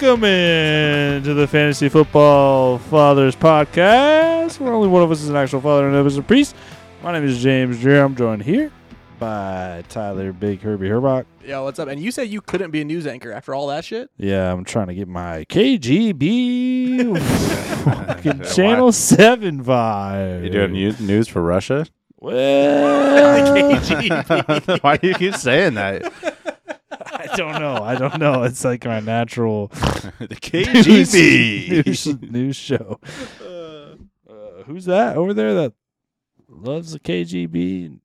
Welcome in to the Fantasy Football Fathers podcast, where only one of us is an actual father and the other is a priest. My name is James Dreer. I'm joined here by Tyler Big Herbie Herbach. Yo, what's up? And you said you couldn't be a news anchor after all that shit? Yeah, I'm trying to get my KGB fucking Channel 7 vibe. You doing new- news for Russia? Well, Why do you keep saying that? I don't know. I don't know. It's like my natural the KGB. news, news show. Uh, who's that over there that loves the KGB?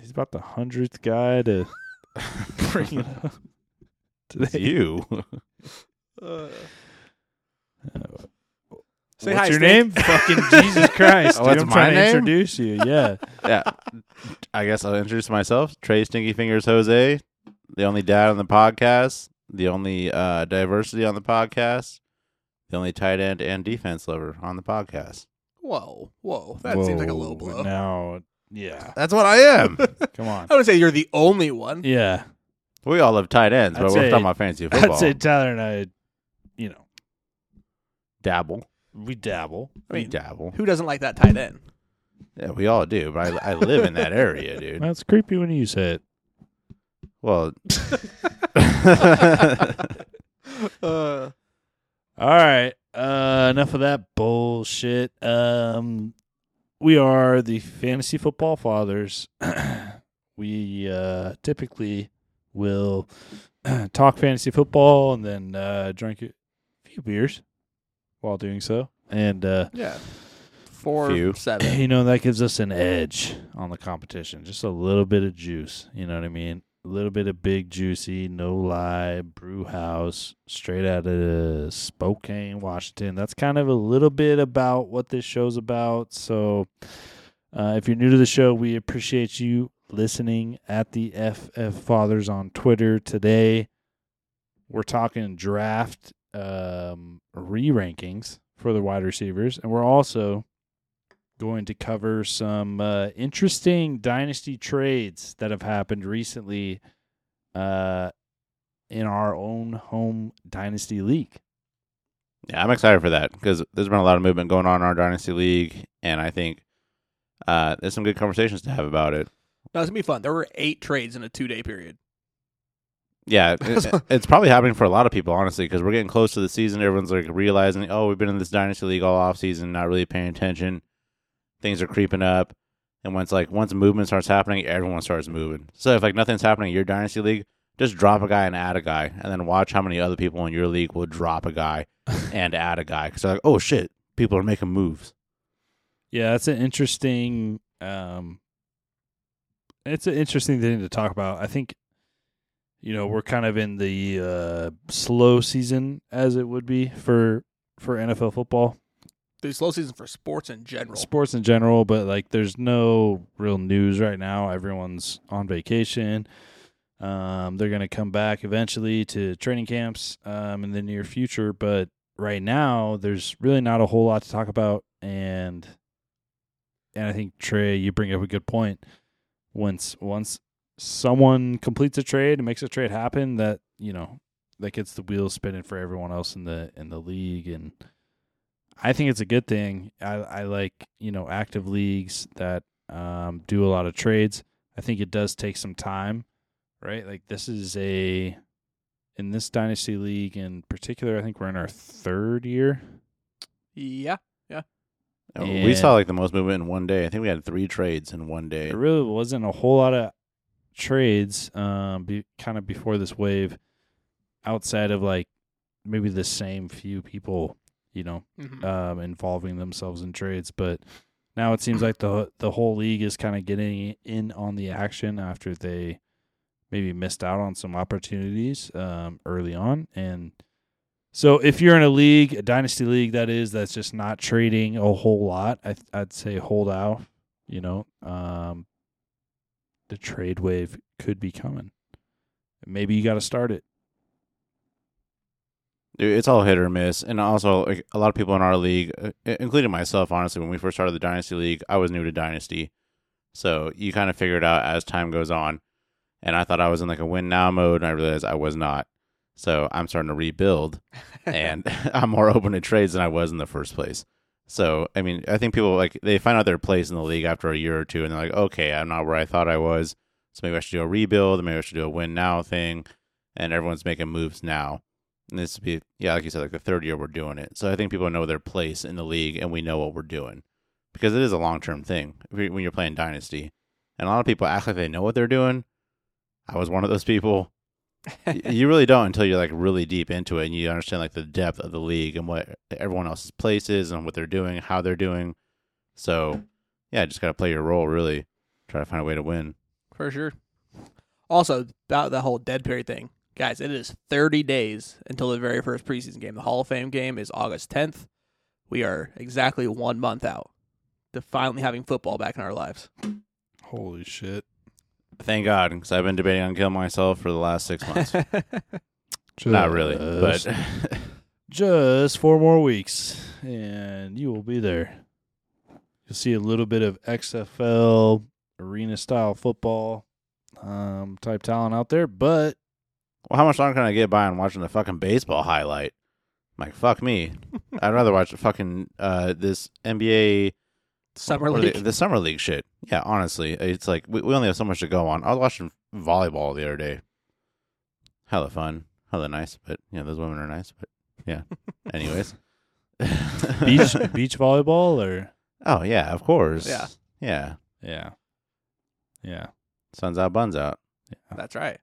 He's about the hundredth guy to bring it up It's you. Uh, What's Say hi, your Stink. name? Fucking Jesus Christ! Oh, dude, what's I'm trying to introduce you. Yeah, yeah. I guess I'll introduce myself. Trey Stinky Fingers Jose, the only dad on the podcast, the only uh, diversity on the podcast, the only tight end and defense lover on the podcast. whoa, whoa. That seems like a low blow. Now, yeah, That's what I am. come on. I would say you're the only one. Yeah, we all love tight ends, I'd but say- we're talking about fantasy football. I'd say Tyler and I, you know, dabble. we dabble. I we mean, dabble. who doesn't like that tight end? Yeah, we all do. But I, I live in that area, dude. That's creepy when you say it. Well, Uh, All right. Uh, enough of that bullshit. Um, we are the fantasy football fathers. we uh, typically will talk fantasy football and then uh, drink a few beers while doing so. And uh, yeah. Four, Few. seven. you know that gives us an edge on the competition. Just a little bit of juice. You know what I mean? A little bit of big juicy, no lie, brew house, straight out of Spokane, Washington. That's kind of a little bit about what this show's about. So, uh, if you're new to the show, we appreciate you listening at the FF Fathers on Twitter today. We're talking draft um, re rankings for the wide receivers, and we're also going to cover some uh, interesting dynasty trades that have happened recently uh, in our own home dynasty league. yeah, I'm excited for that because there's been a lot of movement going on in our dynasty league, and I think uh, there's some good conversations to have about it. No, it's going to be fun. There were eight trades in a two day period. Yeah, it- it's probably happening for a lot of people, honestly, because we're getting close to the season. Everyone's like realizing, oh, we've been in this dynasty league all off season, not really paying attention. Things are creeping up, and once like once movement starts happening, everyone starts moving. So if like nothing's happening in your dynasty league, just drop a guy and add a guy, and then watch how many other people in your league will drop a guy and add a guy. Because like, oh shit, people are making moves. Yeah, that's an interesting. Um, it's an interesting thing to talk about. I think, you know, we're kind of in the uh, slow season, as it would be for for NFL football. The slow season for sports in general. sports in general, but like there's no real news right now. Everyone's on vacation. Um, they're gonna come back eventually to training camps um, in the near future, but right now there's really not a whole lot to talk about. And and I think Trey, you bring up a good point. Once once someone completes a trade and makes a trade happen, that you know that gets the wheels spinning for everyone else in the in the league and. I think it's a good thing. I, I like you know active leagues that um, do a lot of trades. I think it does take some time, right? Like this is a in this dynasty league in particular. I think we're in our third year. Yeah. yeah. And- We saw like the most movement in one day. I think we had three trades in one day. There really wasn't a whole lot of trades, um, be, kind of before this wave, outside of like maybe the same few people, you know, Mhm. um, involving themselves in trades. But now it seems like the the whole league is kind of getting in on the action after they maybe missed out on some opportunities um, early on. And so, if you're in a league, a dynasty league, that is, that's just not trading a whole lot, I, I'd say hold out. You know, um, the trade wave could be coming. Maybe you got to start it. Dude, it's all hit or miss, and also like, a lot of people in our league, uh, including myself, honestly, when we first started the dynasty league, I was new to dynasty, so you kind of figure it out as time goes on. And I thought I was in like a win now mode, and I realized I was not. So I'm starting to rebuild, and I'm more open to trades than I was in the first place. So I mean, I think people like they find out their place in the league after a year or two, and they're like, okay, I'm not where I thought I was. So maybe I should do a rebuild, maybe I should do a win now thing, and everyone's making moves now. And this would be, yeah, like you said, like the third year we're doing it. So I think people know their place in the league, and we know what we're doing because it is a long term thing when you're playing Dynasty. And a lot of people act like they know what they're doing. I was one of those people. You really don't until you're like really deep into it and you understand like the depth of the league and what everyone else's place is and what they're doing, how they're doing. So, yeah, just got to play your role really. Try to find a way to win. For sure. Also, about the whole dead period thing, guys, it is 30 days until the very first preseason game. The Hall of Fame game is August 10th. We are exactly one month out to finally having football back in our lives. Holy shit. Thank God, because I've been debating on killing myself for the last six months. Just, Not really, but just four more weeks, and you will be there. You'll see a little bit of XFL arena style football um, type talent out there, but well, how much longer can I get by on watching the fucking baseball highlight? I'm like, fuck me. I'd rather watch the fucking uh, this NBA Summer League. The, the summer league shit. Yeah, honestly, it's like we, we only have so much to go on. I was watching volleyball the other day. Hella fun, hella nice, but you know those women are nice. But yeah. Anyways, beach beach volleyball or Oh yeah, of course. Yeah. yeah. yeah, yeah. Suns out, buns out. That's right.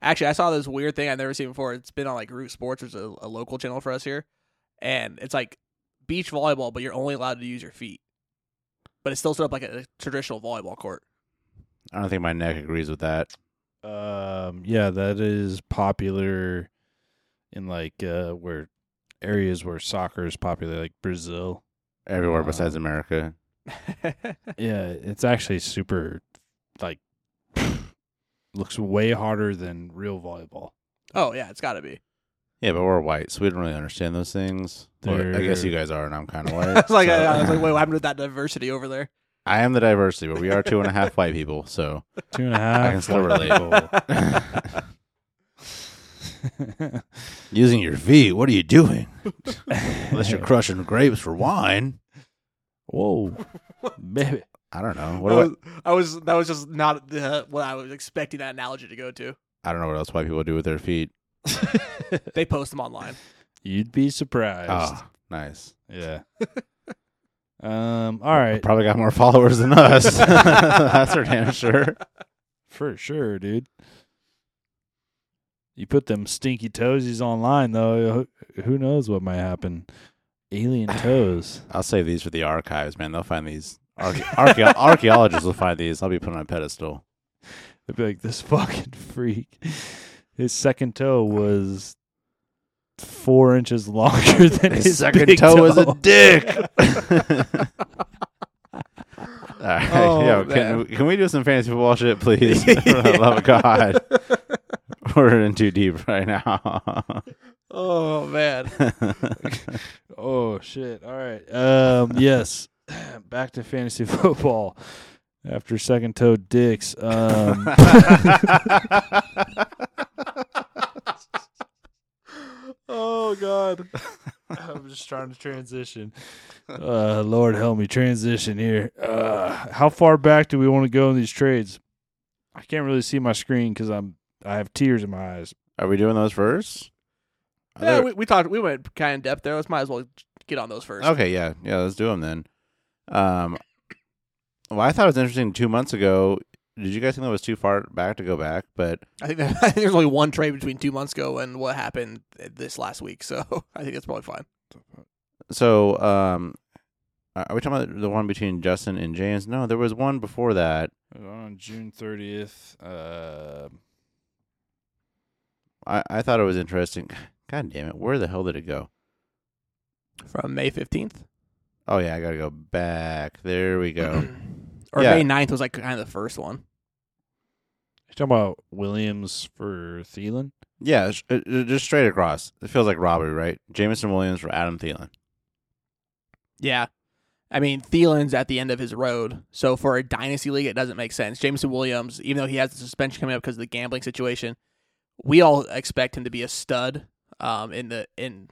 Actually, I saw this weird thing I've never seen before. It's been on like Root Sports, which is a, a local channel for us here, and it's like beach volleyball, but you're only allowed to use your feet. But it's still set up like a traditional volleyball court. I don't think my neck agrees with that. Um, yeah, that is popular in like uh where areas where soccer is popular, like Brazil. Everywhere Uh, besides America. Yeah, it's actually super like looks way harder than real volleyball. oh yeah, it's got to be. Yeah, but we're white, so we don't really understand those things. Well, I guess you guys are, and I'm kind of I white. was like, so- I, I was like, wait, what happened with that diversity over there? I am the diversity, but we are two and a half white people, so Two and a half. I can still relate. using your feet. What are you doing? Unless you're crushing grapes for wine. Whoa, baby. I don't know. What That do was, I was that was just not the, what I was expecting that analogy to go to. I, I don't know what else white people do with their feet. They post them online. You'd be surprised. Oh, nice. Yeah. um. All right. Probably got more followers than us. That's for damn sure. For sure, dude. You put them stinky toesies online, though. who- Who knows what might happen? Alien toes. I'll save these for the archives, man. They'll find these. Archeo- archaeologists will find these. I'll be put on a pedestal. They'd be like, this fucking freak. His second toe was four inches longer than his, His second big toe was a dick. All right, Oh, yo, can, can we do some fantasy football shit, please? For the love of God, we're in too deep right now. Oh man. Oh shit! All right. Um. yes. Back to fantasy football. After second toe dicks. Um. oh god. I'm just trying to transition. Uh, Lord help me transition here. Uh, how far back do we want to go in these trades? I can't really see my screen because I'm I have tears in my eyes. Are we doing those first? Are yeah, there- we, we talked. We went kind of in depth there. Let's might as well get on those first. Okay, yeah, yeah. Let's do them then. Um, well, I thought it was interesting. Two months ago, did you guys think that was too far back to go back? But I think, that, I think there's only one trade between two months ago and what happened this last week, so I think that's probably fine. so, um, are we talking about the one between Justin and James? No, there was one before that. On June 30th, uh, I, I thought it was interesting. God damn it! Where the hell did it go? From May 15th. Oh yeah, I gotta go back. There we go. or Yeah. May 9th was like kind of the first one. you talking about Williams for Thielen? yeah, sh- uh, uh, just straight across. It feels like robbery, right? Jameson Williams for Adam Thielen. Yeah. I mean, Thielen's at the end of his road. So for a dynasty league, it doesn't make sense. Jameson Williams, even though he has the suspension coming up because of the gambling situation, we all expect him to be a stud um, in the in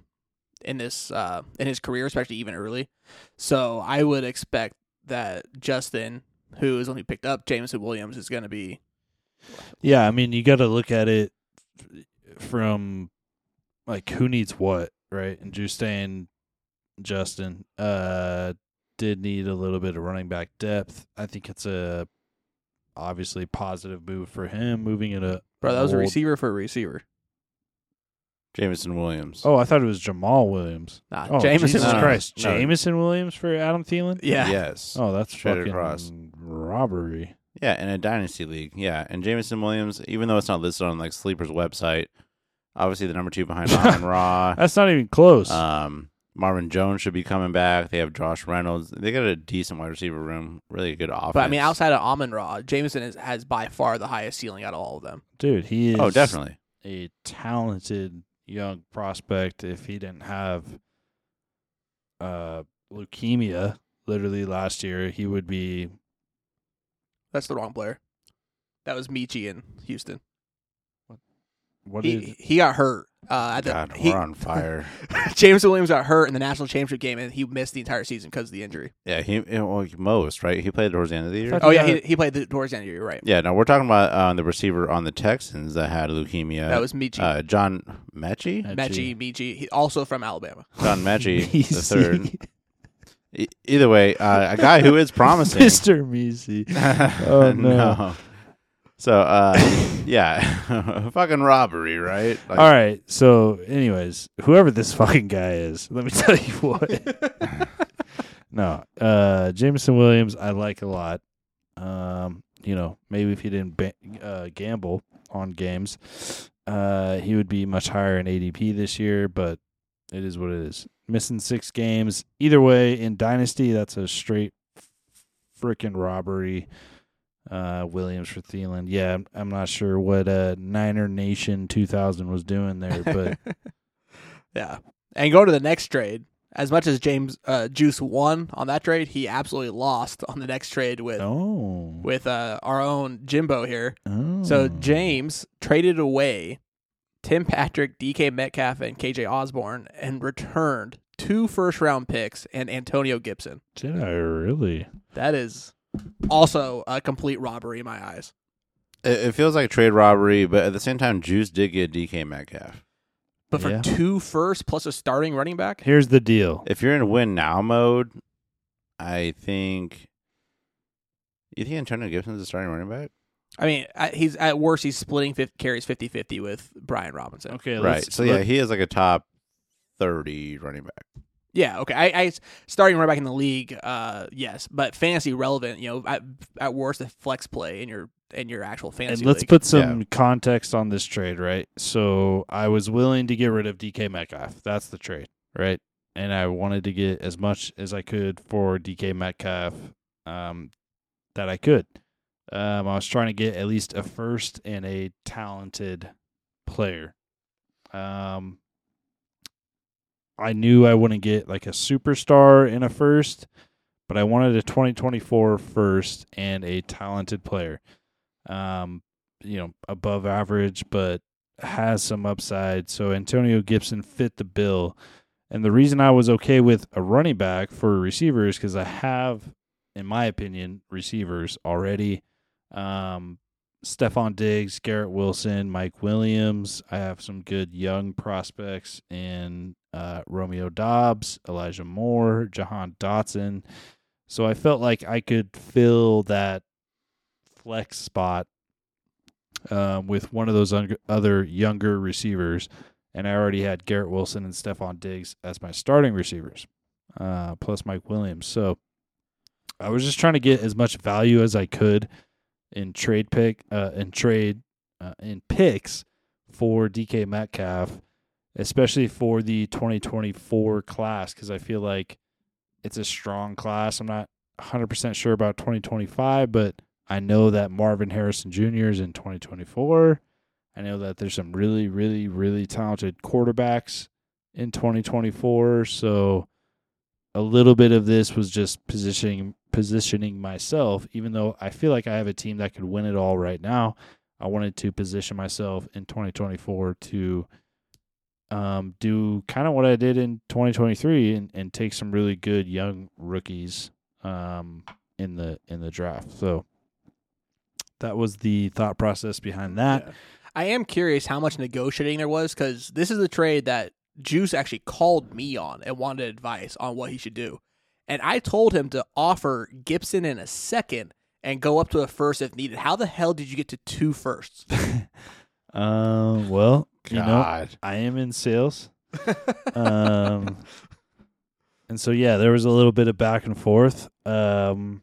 in this uh, in his career, especially even early. So I would expect that Justin, who is only picked up Jameson Williams, is going to be Yeah, I mean, you got to look at it from like who needs what, right? And Justin, Justin, uh, did need a little bit of running back depth. I think it's a obviously positive move for him, moving it up. bro. That was a receiver for a receiver. Jameson Williams. Oh, I thought it was Jamaal Williams. Nah, Oh, Jameson. Jesus No, no, Christ, no. Jameson Williams for Adam Thielen. Yeah. Yes. Oh, that's Straight fucking across. robbery. Yeah, in a dynasty league. Yeah, and Jameson Williams, even though it's not listed on like Sleeper's website, obviously the number two behind Amon Ra. That's not even close. Um, Marvin Jones should be coming back. They have Josh Reynolds. They got a decent wide receiver room. Really good offense. But I mean, outside of Amon Ra, Jameson is, has by far the highest ceiling out of all of them. Dude, he is oh, definitely. a talented young prospect. If he didn't have uh, leukemia, literally last year, he would be. That's the wrong player. That was Michi in Houston. What What He is? he got hurt. Uh, at the, God, he, we're on fire. James Williams got hurt in the national championship game, and he missed the entire season because of the injury. yeah, he well, most right. He played towards the end of the year. Oh yeah, Yeah. he, he played the towards the end of the year. Right. Yeah, no, we're talking about um, the receiver on the Texans that had leukemia. That was Michi. uh, John Metchie. Metchie, Michi, he, also from Alabama. John Metchie the third. E- either way, uh, a guy who is promising. Mr. Measy. Oh, no. So, uh, yeah, fucking robbery, right? Like, All right. So, anyways, whoever this fucking guy is, let me tell you what. no, uh, Jameson Williams, I like a lot. Um, you know, maybe if he didn't ba- uh, gamble on games, uh, he would be much higher in ADP this year. But it is what it is. Missing six games. Either way, in Dynasty, that's a straight freaking robbery. Uh, Williams for Thielen. Yeah, I'm, not sure what uh, Niner Nation 2000 was doing there, but yeah. And go to the next trade. As much as James uh, Juice won on that trade, he absolutely lost on the next trade with oh, with uh, our own Jimbo here. oh. So James traded away Tim Patrick, DK Metcalf, and KJ Osborn, and returned two first round picks and Antonio Gibson. did I really? That is also a complete robbery in my eyes. It, it feels like trade robbery, but at the same time, Juice did get DK Metcalf. But for Yeah. two first plus a starting running back, Here's the deal. If you're in win now mode, I think. You think Antonio Gibson's a starting running back? I mean, at- he's at worst he's splitting 50, carries 50-50 with Brian Robinson. Okay, right. let's, So yeah, let- he is like a top thirty running back. Yeah, okay. I, I starting right back in the league, uh, yes, but fantasy relevant. You know, at, at worst, a flex play in your in your actual fantasy. and let's league. put some context on this trade, right? So I was willing to get rid of DK Metcalf. That's the trade, right? And I wanted to get as much as I could for DK Metcalf um, that I could. Um, I was trying to get at least a first and a talented player. Um, I knew I wouldn't get like a superstar in a first, but I wanted a 2024 first and a talented player um, you know, above average, but has some upside. So Antonio Gibson fit the bill. And the reason I was okay with a running back for receivers because I have, in my opinion, receivers already. Um, Stefon Diggs, Garrett Wilson, Mike Williams. I have some good young prospects in uh, Romeo Doubs, Elijah Moore, Jahan Dotson. So I felt like I could fill that flex spot um, with one of those un- other younger receivers, and I already had Garrett Wilson and Stefon Diggs as my starting receivers, uh, plus Mike Williams. So I was just trying to get as much value as I could in trade pick, uh, in trade, uh, in picks for DK Metcalf, especially for the 2024 class, because I feel like it's a strong class. I'm not 100% sure about 2025, but I know that Marvin Harrison Jr. is in 2024. I know that there's some really, really, really talented quarterbacks in 2024. So a little bit of this was just positioning positioning myself, even though I feel like I have a team that could win it all right now. I wanted to position myself in 2024 to um, do kind of what I did in 2023 and, and take some really good young rookies um, in the in the draft. So that was the thought process behind that. Yeah. I am curious how much negotiating there was because this is the trade that Juice actually called me on and wanted advice on what he should do. And I told him to offer Gibson in a second and go up to a first if needed. How the hell did you get to two firsts? Um, well, you know, God. I am in sales. um, and so yeah, there was a little bit of back and forth. Um,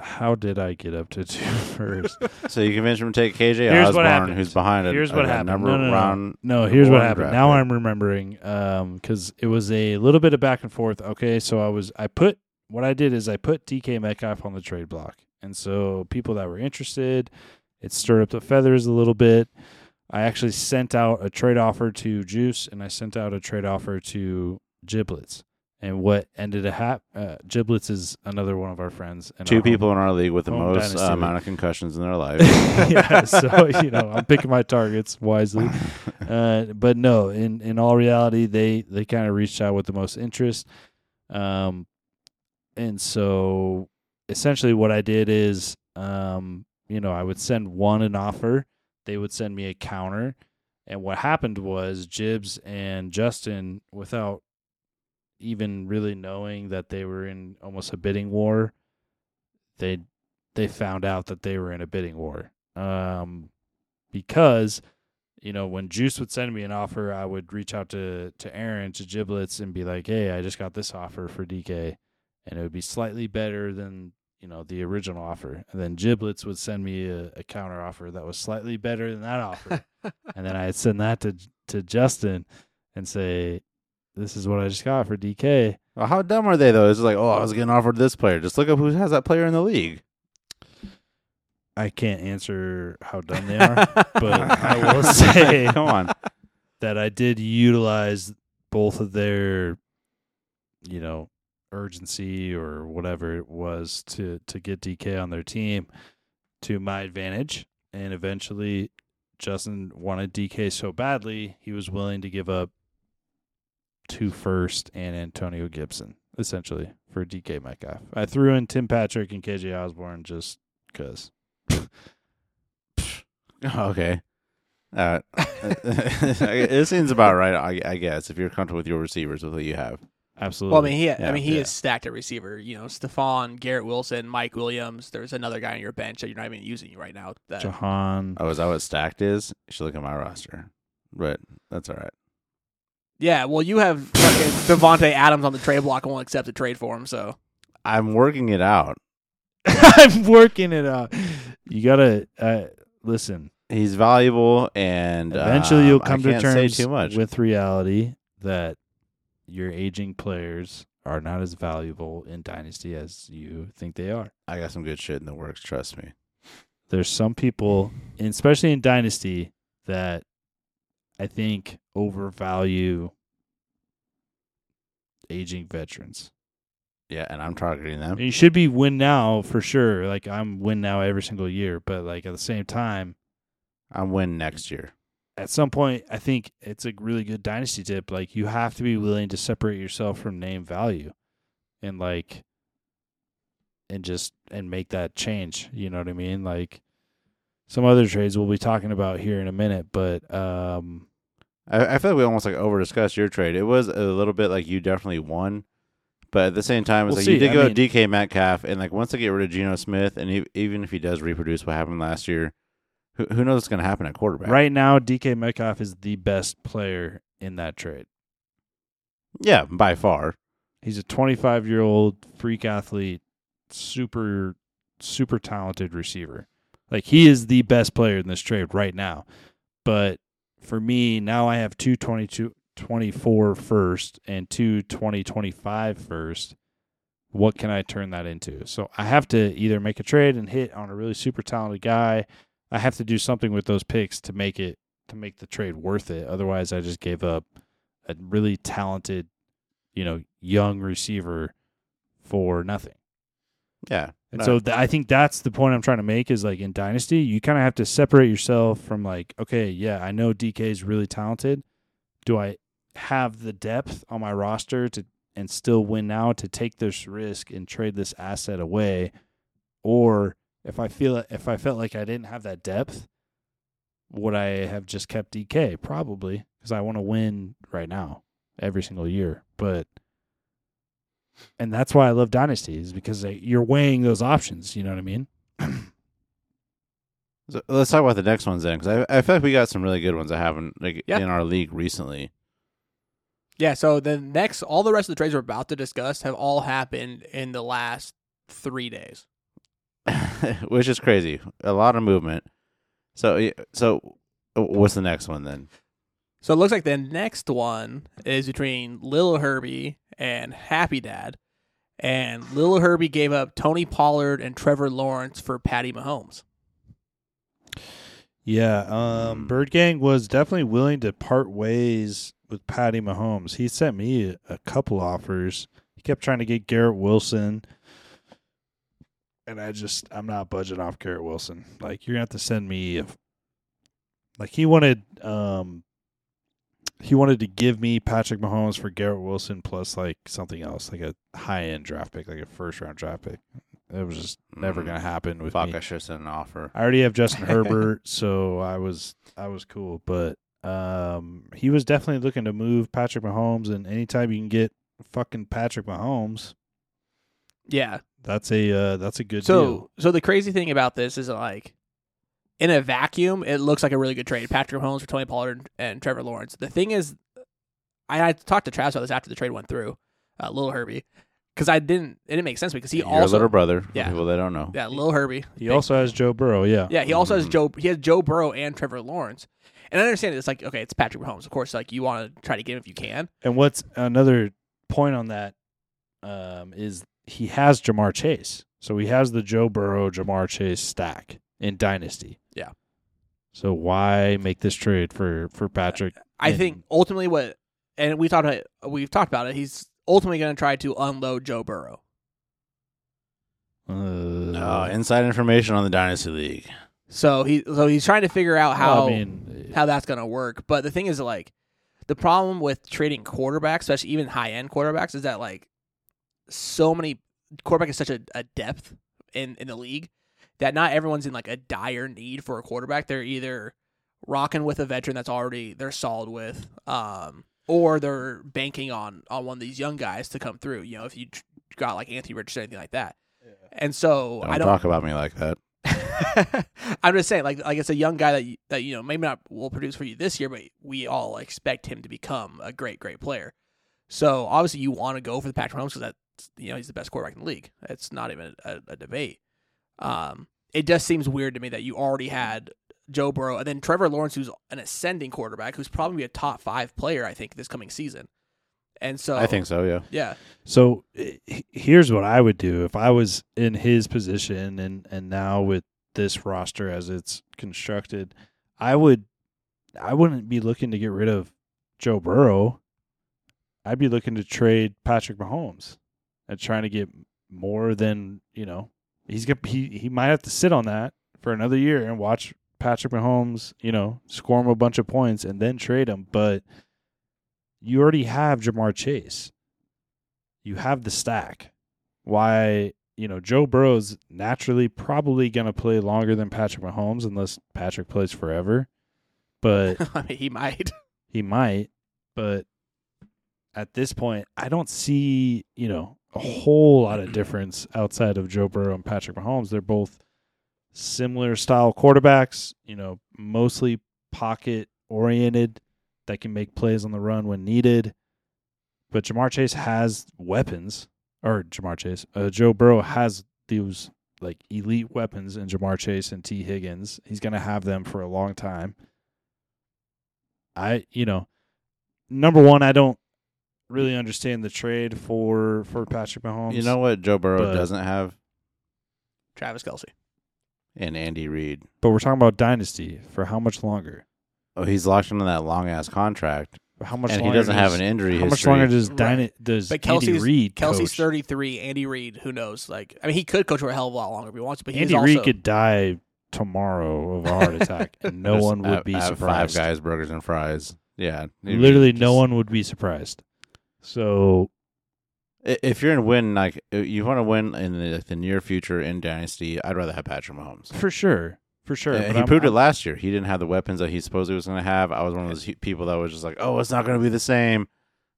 how did I get up to two first? So you convinced him to take KJ Here's what Osborn, happened. who's behind it. Here's what happened. Number No, no, no. round. No, here's what one happened. draft Now pick. I'm remembering um because it was a little bit of back and forth. Okay, so I was I put what I did is I put DK Metcalf on the trade block, and so people that were interested, it stirred up the feathers a little bit. I actually sent out a trade offer to Juice, and I sent out a trade offer to Giblets. And what ended up hap- uh, Giblets is another one of our friends. and Two our home- people in our league with the most uh, amount of concussions in their life. yeah, so you know, I'm picking my targets wisely. Uh, but no, in in all reality, they they kind of reached out with the most interest. Um, and so essentially, what I did is, um, you know, I would send one an offer, they would send me a counter, and what happened was Jibs and Justin, without even really knowing that they were in almost a bidding war, they they found out that they were in a bidding war. Um, because you know when Juice would send me an offer, I would reach out to to Aaron to Giblets and be like, "Hey, I just got this offer for DK, and it would be slightly better than you know the original offer." And then Giblets would send me a, a counter offer that was slightly better than that offer, and then I'd send that to to Justin and say, "This is what I just got for DK." well, how dumb are they though? It's like, oh, I was getting offered this player. Just look up who has that player in the league. I can't answer how dumb they are, but I will say come on. that I did utilize both of their, you know, urgency or whatever it was to to get DK on their team to my advantage, and eventually Justin wanted DK so badly he was willing to give up two first and Antonio Gibson essentially for DK Metcalf. I threw in Tim Patrick and KJ Osborn just because. okay. Uh, it seems about right, I, I guess, if you're comfortable with your receivers with what you have. Absolutely. Well, I mean, he, I mean, he yeah. is stacked at receiver. You know, Stefon, Garrett Wilson, Mike Williams. There's another guy on your bench that you're not even using right now. That Jahan. Oh, is that what stacked is? You should look at my roster. But that's all right. yeah, well, you have fucking Davante Adams on the trade block and won't accept a trade for him. So I'm working it out. I'm working it out. You gotta uh, listen. He's valuable, and Eventually, um, you'll I come to terms too much. with reality that your aging players are not as valuable in dynasty as you think they are. I got some good shit in the works. Trust me. There's some people, especially in dynasty, that I think overvalue aging veterans. Yeah, and I'm targeting them. And you should be win now for sure. Like I'm win now every single year, but like at the same time, I'm win next year. At some point, I think it's a really good dynasty tip. Like you have to be willing to separate yourself from name value, and like, and just and make that change. You know what I mean? Like some other trades we'll be talking about here in a minute, but um, I, I feel like we almost like over discussed your trade. It was a little bit like you definitely won, but at the same time, it's We'll like you did I go mean- DK Metcalf, and like once they get rid of Geno Smith, and he, even if he does reproduce what happened last year, who, who knows what's going to happen at quarterback? right now DK Metcalf is the best player in that trade. Yeah, by far. He's a 25 year old freak athlete, super, super talented receiver. Like he is the best player in this trade right now. But for me, now I have two 22, 24 first and two 2025 first. What can I turn that into? So I have to either make a trade and hit on a really super talented guy. I have to do something with those picks to make it to make the trade worth it. Otherwise, I just gave up a really talented, you know, young receiver for nothing. Yeah, And so th- I think that's the point I'm trying to make is like in Dynasty, you kind of have to separate yourself from like, okay, yeah, I know DK is really talented. Do I have the depth on my roster to and still win now to take this risk and trade this asset away? Or if I feel if I felt like I didn't have that depth, would I have just kept DK? Probably because I want to win right now every single year. But and that's why I love Dynasty is because like, you're weighing those options. You know what I mean? So let's talk about the next ones then, because I, I feel like we got some really good ones I haven't like Yeah. in our league recently. Yeah, so the next, all the rest of the trades we're about to discuss have all happened in the last three days. which is crazy. A lot of movement. So, so uh, what's the next one then? So it looks like the next one is between Lil Herbie and Happy Dad. And Lil Herbie gave up Tony Pollard and Trevor Lawrence for Patty Mahomes. Yeah. Um, Mm. Bird Gang was definitely willing to part ways with Patty Mahomes. He sent me a, a couple offers. He kept trying to get Garrett Wilson. And I just, I'm not budging off Garrett Wilson. Like, you're going to have to send me, a, like, he wanted, um, he wanted to give me Patrick Mahomes for Garrett Wilson plus like something else, like a high end draft pick, like a first round draft pick. It was just never Mm. going to happen with Fuck, me. I should have sent an offer. I already have Justin Herbert, so I was I was cool. But um, he was definitely looking to move Patrick Mahomes, and anytime you can get fucking Patrick Mahomes, Yeah. that's a uh, that's a good So deal. so the crazy thing about this is like in a vacuum, it looks like a really good trade. Patrick Holmes for Tony Pollard and Trevor Lawrence. The thing is, I, I talked to Travis about this after the trade went through, uh, Lil Herbie, because I didn't it didn't make sense because he Your also little brother. For Yeah. people that don't know. yeah Lil Herbie He also has Joe Burrow. Yeah, Yeah, he also has Mhm. Joe. He has Joe Burrow and Trevor Lawrence. And I understand it's like okay, it's Patrick Mahomes. Of course, like you want to try to get him if you can. And what's another point on that um, is he has Ja'Marr Chase, so he has the Joe Burrow Ja'Marr Chase stack in Dynasty. Yeah. So why make this trade for for Patrick? I And- think ultimately what, and we talked about we've talked about it. He's ultimately going to try to unload Joe Burrow. Uh, inside information on the Dynasty League. So he so he's trying to figure out how well, I mean, how that's going to work. But the thing is, like, the problem with trading quarterbacks, especially even high end quarterbacks, is that like so many quarterback is such a, a depth in in the league that not everyone's in like a dire need for a quarterback. They're either rocking with a veteran that's already they're solid with, um, or they're banking on on one of these young guys to come through. You know, if you got like Anthony Richardson, anything like that. And so Don't, I don't talk about me like that. I'm just saying, like, like it's a young guy that you, that you know maybe not will produce for you this year, but we all expect him to become a great, great player. So obviously, you want to go for the Patrick Mahomes because that's you know he's the best quarterback in the league. It's not even a, a debate. Um, it just seems weird to me that you already had Joe Burrow and then Trevor Lawrence, who's an ascending quarterback, who's probably a top five player, I think, this coming season. And so I think so. Yeah. yeah, So here's what I would do if I was in his position and and now with this roster as it's constructed, I would I wouldn't be looking to get rid of Joe Burrow. I'd be looking to trade Patrick Mahomes and trying to get more than, you know, he's got he he might have to sit on that for another year and watch Patrick Mahomes, you know, score him a bunch of points and then trade him, but you already have Ja'Marr Chase you have the stack. Why, you know, Joe Burrow's naturally probably going to play longer than Patrick Mahomes unless Patrick plays forever. But he might. he might. But at this point, I don't see, you know, a whole lot of difference outside of Joe Burrow and Patrick Mahomes. They're both similar style quarterbacks, you know, mostly pocket oriented that can make plays on the run when needed. But Ja'Marr Chase has weapons, or Ja'Marr Chase, uh, Joe Burrow has those like elite weapons in Ja'Marr Chase and Tee Higgins. He's going to have them for a long time. I, you know, number one, I don't really understand the trade for for Patrick Mahomes. You know what Joe Burrow but- doesn't have? Travis Kelce. And Andy Reid. but we're talking about dynasty for how much longer? Oh, he's locked into that long ass contract. how much and he longer doesn't have an injury How much longer does Right. Does But Andy Reid Kelce's 33. Andy Reid, who knows? Like, I mean, he could coach for a hell of a lot longer if he wants, but Andy Reid could die tomorrow of a heart attack, and no Just one would have- be have surprised. Five guys, burgers and fries. Yeah, Maybe Literally, no one would be surprised. So If you're in win, like uh, you want to win in the, the near future in dynasty, I'd rather have Patrick Mahomes. for sure, for sure, but he I'm- proved it I'm- last year. He didn't have the weapons that he supposedly was going to have. I was one of those people that was just like, "Oh, it's not going to be the same."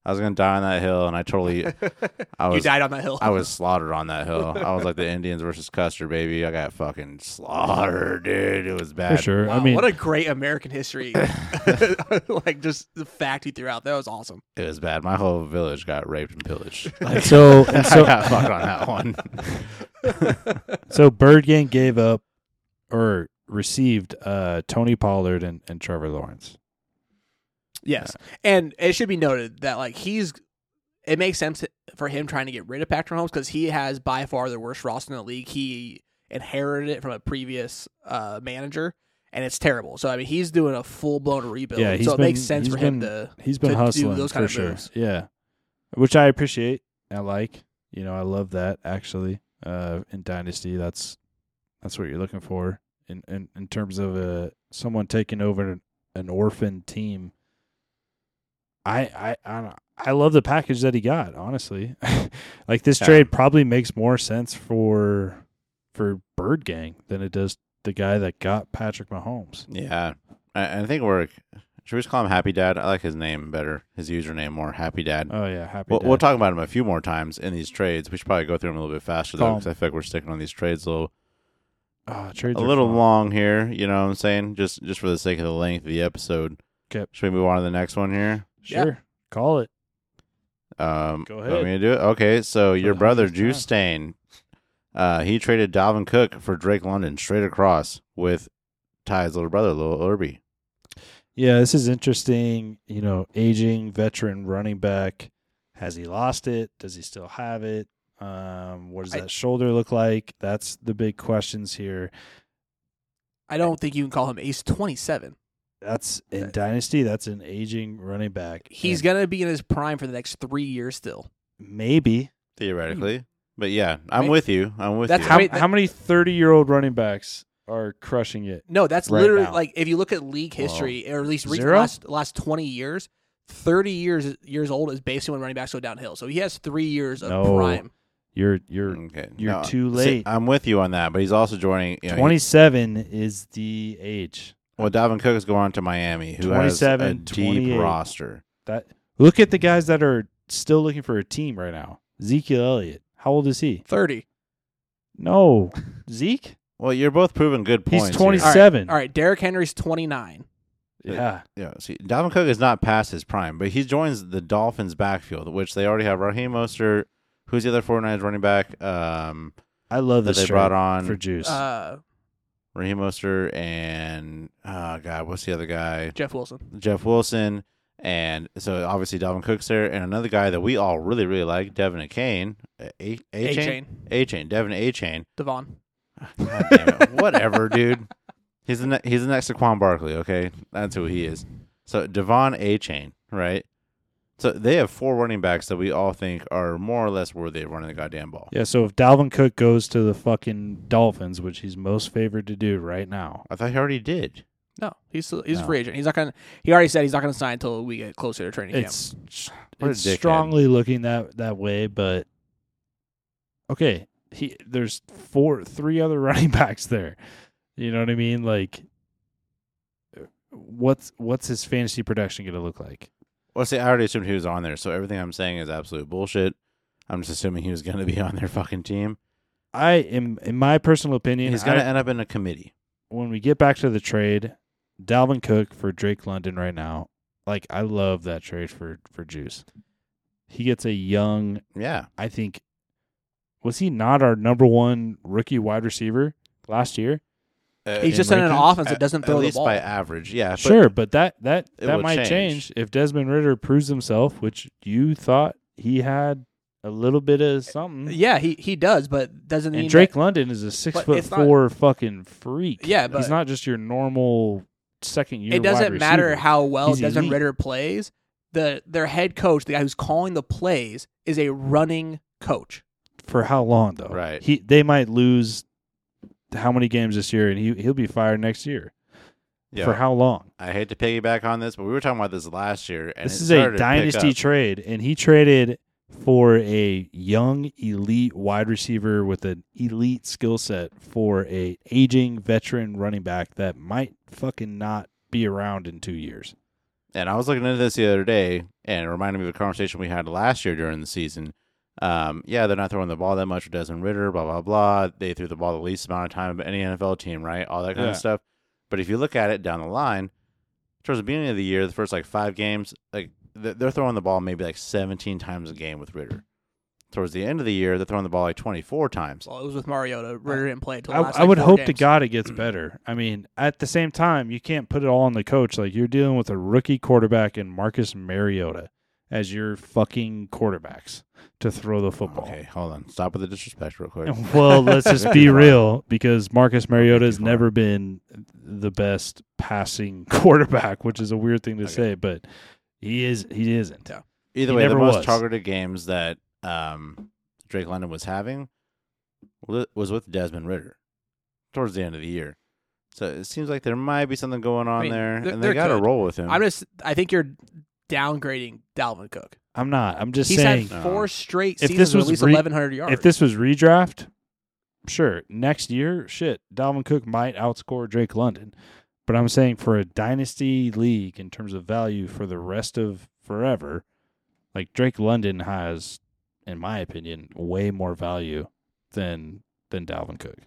I was going to die on that hill, and I totally, I you was, died on that hill. I was slaughtered on that hill. I was like the Indians versus Custer, baby. I got fucking slaughtered, dude. It was bad. for sure. Wow, I mean, what a great American history, like just the fact he threw out. That was awesome. It was bad. My whole village got raped and pillaged. Like, so and I so got fucked on that one. so Bird Gang gave up or received uh, Tony Pollard and, and Trevor Lawrence. Yes, and it should be noted that like he's, it makes sense for him trying to get rid of Patrick Mahomes because he has by far the worst roster in the league. He inherited it from a previous uh, manager, and it's terrible. So I mean, he's doing a full blown rebuild. Yeah, so it been- makes sense for him to. He's been to do hustling those for kind of sure. moves. Yeah, which I appreciate. I like. You know, I love that actually. Uh, in Dynasty, that's that's what you're looking for in in, in terms of uh, someone taking over an, an orphan team. I I I, I love the package that he got. Honestly, like this Yeah. trade probably makes more sense for for Bird Gang than it does the guy that got Patrick Mahomes. yeah, I, I think we're. Should we just call him Happy Dad? I like his name better. His username more Happy Dad. Oh yeah, happy. We'll, dad. we'll talk about him a few more times in these trades. We should probably go through them a little bit faster though, because I feel like we're sticking on these trades a little, Oh, trades a little fun. long here. You know what I'm saying? Just just for the sake of the length of the episode. Okay. Should we move on to the next one here? Yeah. Sure, call it. Um, Go Want ahead. me to do it? Okay, so your brother hundredth Juice Stain, uh, he traded Dalvin Cook for Drake London straight across with Ty's little brother, Lil Herbie. Yeah, this is interesting. You know, aging veteran running back. Has he lost it? Does he still have it? Um, what does I- that shoulder look like? That's the big questions here. I don't think you can call him Ace twenty seven. That's in Dynasty. That's an aging running back. He's And gonna be in his prime for the next three years still. maybe Theoretically, hmm. but yeah, I'm May- with you. I'm with That's you. how, Wait, that- how many thirty year old running backs are crushing it? No, that's Right literally now. like if you look at league history, or at least recent Zero? last last twenty years, thirty years years old is basically when running backs go downhill. So he has three years of No. prime. You're you're okay, you're no, too see, late. I'm with you on that, but he's also joining. You know, twenty seven is the age. Well, Dalvin Cook is going on to Miami, who has a 27, deep 28. roster. That look at the guys that are still looking for a team right now. Ezekiel Elliott. How old is he? Thirty. No, Zeke. Well, you're both proving good points. He's here. twenty All right, seven. All right, Derrick Henry's twenty nine. Yeah, Yeah, see, Dalvin Cook is not past his prime, but he joins the Dolphins' backfield, which they already have Raheem Mostert. Who's the other 49ers running back? Um, I love that this they brought on for Juice. Uh, Raheem Mostert and oh god, what's the other guy? Jeff Wilson. Jeff Wilson. And so obviously Dalvin Cook's there, and another guy that we all really really like, Devin Kane, A A A Chain, chain. A Chain, De'Von Achane. Devon. God damn it. Whatever, dude. He's the ne- he's the next Saquon Barkley. Okay, that's who he is. So De'Von Achane, right? So they have four running backs that we all think are more or less worthy of running the goddamn ball. yeah, so if Dalvin Cook goes to the fucking Dolphins, which he's most favored to do right now, I thought he already did. No, he's still, he's a No. free agent. He's not gonna. He already said he's not gonna sign until we get closer to training camp. it's What it's strongly looking that that way. But okay, he there's four, three other running backs there. You know what I mean? Like, what's what's his fantasy production going to look like? Well, see, I already assumed he was on there, so everything I'm saying is absolute bullshit. I'm just assuming he was going to be on their fucking team. I am, in my personal opinion, He's going to end up in a committee. when we get back to the trade, Dalvin Cook for Drake London right now. Like I love that trade for for Juice. He gets a young. Yeah, I think was he not our number one rookie wide receiver last year? Uh, he's just in an rankings? offense that doesn't at, throw at the least ball. by average. Yeah, but sure, but that that it that will might change. change. if Desmond Ridder proves himself, which you thought he had a little bit of something. Yeah, he he does, but doesn't mean And Drake that- London is a six foot it's not- four fucking freak. Yeah, but- he's not just your normal second year. it doesn't wide matter receiver. how well He's Desmond elite. Ridder plays. the their head coach, the guy who's calling the plays, is a running coach. For how long though? Right. He they might lose how many games this year, and he he'll be fired next year. Yeah. For how long? I hate to piggyback on this, but we were talking about this last year, and this is a dynasty trade, and he traded for a young elite wide receiver with an elite skill set for a aging veteran running back that might fucking not be around in two years. And I was looking into this the other day, and it reminded me of a conversation we had last year during the season. Um, yeah, they're not throwing the ball that much with Desmond Ridder, blah blah blah. They threw the ball the least amount of time of any NFL team, right? All that kind Yeah. of stuff. But if you look at it down the line, towards the beginning of the year, the first like five games, like they're throwing the ball maybe like 17 times a game with Ridder. Towards the end of the year, they're throwing the ball like 24 times. Well, it was with Mariota. Ridder didn't play until I, the last, I would four hope to. God it gets better. I mean, at the same time, you can't put it all on the coach. Like you're dealing with a rookie quarterback and Marcus Mariota as your fucking quarterbacks to throw the football. Okay, hold on. Stop with the disrespect real quick. Well, let's just be real because Marcus Mariota has never been the best passing quarterback, which is a weird thing to Okay. say, but he is. He isn't. Yeah. Either He way, the most was. targeted games that um, Drake London was having was with Desmond Ridder towards the end of the year. So it seems like there might be something going on mean, there, there- and they got to could. roll with him. I'm just. I think you're downgrading Dalvin Cook. I'm not. I'm just He's saying. had four No. straight If seasons this with was at least re- 1,100 yards. if this was redraft, sure. Next year, shit, Dalvin Cook might outscore Drake London. But I'm saying for a dynasty league in terms of value for the rest of forever, like Drake London has, in my opinion, way more value than than Dalvin Cook.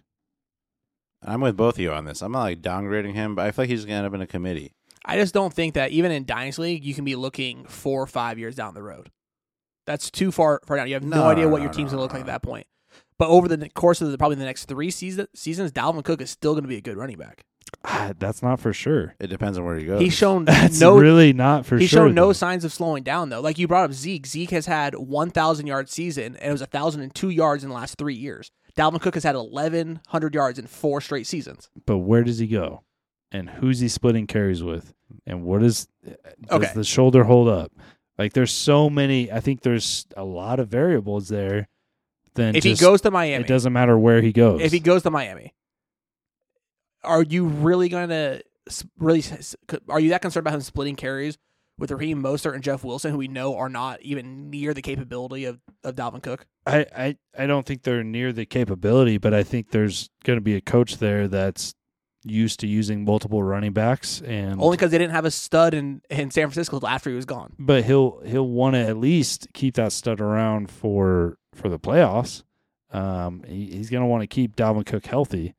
I'm with both of you on this. I'm not like downgrading him, but I feel like he's going to end up in a committee. I just don't think that even in Dynasty League, you can be looking four or five years down the road. That's too far far down. You have no, No, idea what no, your team's no, going to look no. like at that point. But over the course of the, probably the next three season, seasons, Dalvin Cook is still going to be a good running back. Ah, that's not for sure. It depends on where he goes. He's shown That's no really not for he's sure. He's shown no though. signs of slowing down though. Like you brought up Zeke. Zeke has had 1,000 yard season and it was 1,002 yards in the last three years. Dalvin Cook has had 1,100 yards in four straight seasons. but where does he go? And who's he splitting carries with? And what is uh, does Okay. the shoulder hold up? Like there's so many I think there's a lot of variables there. Then If just, he goes to Miami, it doesn't matter where he goes. if he goes to Miami, are you really going to really? Are you that concerned about him splitting carries with Raheem Mostert and Jeff Wilson, who we know are not even near the capability of, of Dalvin Cook? I, I, I don't think they're near the capability, but I think there's going to be a coach there that's used to using multiple running backs, and Only because they didn't have a stud in, in San Francisco till after he was gone. but he'll he'll want to at least keep that stud around for for the playoffs. Um, he, he's going to want to keep Dalvin Cook healthy,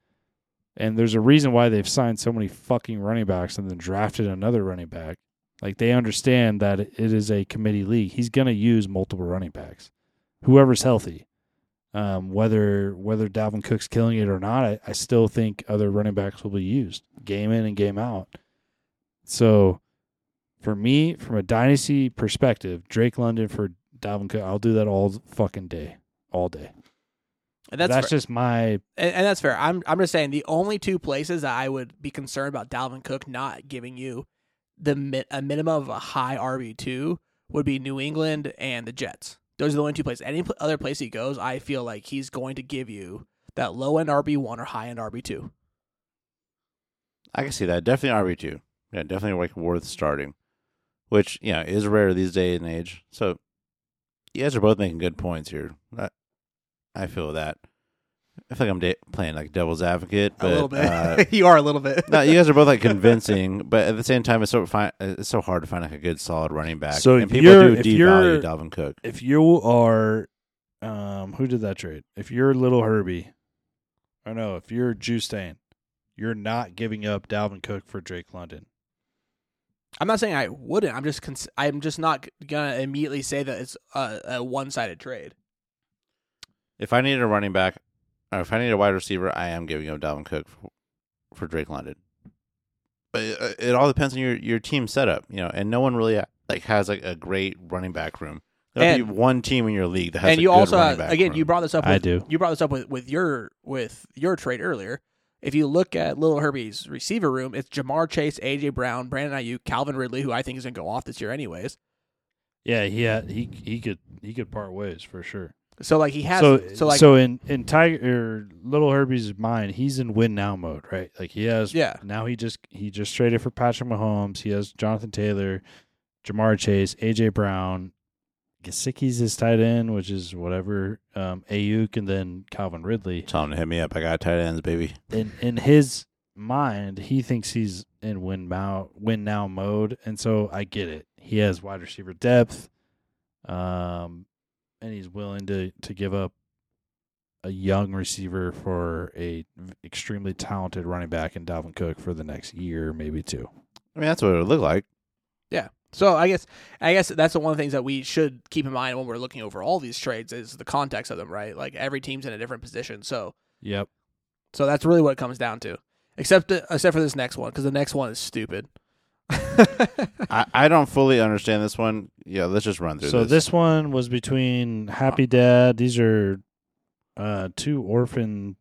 and there's a reason why they've signed so many fucking running backs and then drafted another running back. Like they understand that it is a committee league. He's going to use multiple running backs, whoever's healthy. Um, whether whether Dalvin Cook's killing it or not, I, I still think other running backs will be used game in and game out. So, for me, from a dynasty perspective, Drake London for Dalvin Cook, I'll do that all fucking day, all day. And that's, That's, fair. just my and, and that's fair. I'm I'm just saying the only two places that I would be concerned about Dalvin Cook not giving you the a minimum of a high RB two would be New England and the Jets. Those are the only two places. Any other place he goes, I feel like he's going to give you that low end RB one or high end RB two. I can see that. Definitely RB two. Yeah, definitely like worth starting. Which, know, is rare these days and age. So you guys are both making good points here. I, I feel that. I feel like I'm de- playing like devil's advocate, but a little bit. uh, you are a little bit. no, you guys are both like convincing, but at the same time, it's so fi- it's so hard to find like a good solid running back. So and if people you're- do devalue Dalvin Cook. if you are, um, who did that trade? If you're little Herbie, or no, if you're Juicetain, you're not giving up Dalvin Cook for Drake London. I'm not saying I wouldn't. I'm just cons- I'm just not gonna immediately say that it's a, a one sided trade. If I needed a running back, or if I need a wide receiver, I am giving up Dalvin Cook for, for Drake London. But it, it all depends on your your team setup, you know. And no one really like has like a great running back room. There'll And- be one team in your league that has and a you good also running back again room. you brought this up. With, I do. You brought this up with, with your with your trade earlier. If you look at Little Herbie's receiver room, it's Ja'Marr Chase, AJ Brown, Brandon Aiyuk, Calvin Ridley, who I think is going to go off this year anyways. Yeah, he had he he could he could part ways for sure. So like he has so so, like so in in Tiger or Little Herbie's mind, he's in win now mode, right? Like he has yeah. now he just he just traded for Patrick Mahomes. He has Jonathan Taylor, Ja'Marr Chase, AJ Brown, Gesicki's his tight end, which is whatever. Um, Aiyuk and then Calvin Ridley. Tell him to hit me up. I got tight ends, baby. In in his mind, he thinks he's in win now win now mode, and so I get it. He has wide receiver depth, um, and he's willing to to give up a young receiver for a extremely talented running back in Dalvin Cook for the next year, maybe two. I mean, that's what it would look like. Yeah. So I guess I guess that's the one of the things that we should keep in mind when we're looking over all these trades is the context of them, right? Like every team's in a different position, so Yep. so that's really what it comes down to. Except uh, except for this next one because the next one is stupid. I, I don't fully understand this one. Yeah, let's just run through So this. this one was between Happy Dad. These are uh, two orphan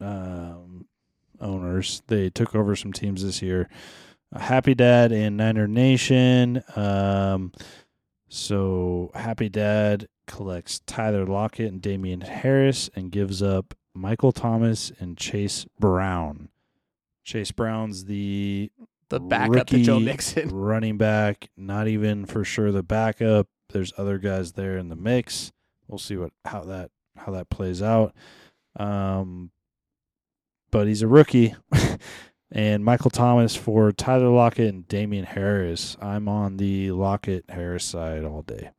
um, owners. They took over some teams this year. Happy Dad and Niner Nation. Um, so Happy Dad collects Tyler Lockett and Damien Harris and gives up Michael Thomas and Chase Brown. Chase Brown's the The backup to Joe Rookie Mixon. running back, not even for sure the backup. There's other guys there in the mix. We'll see what how that how that plays out. Um, but he's a rookie, and Michael Thomas for Tyler Lockett and Damien Harris. I'm on the Lockett Harris side all day.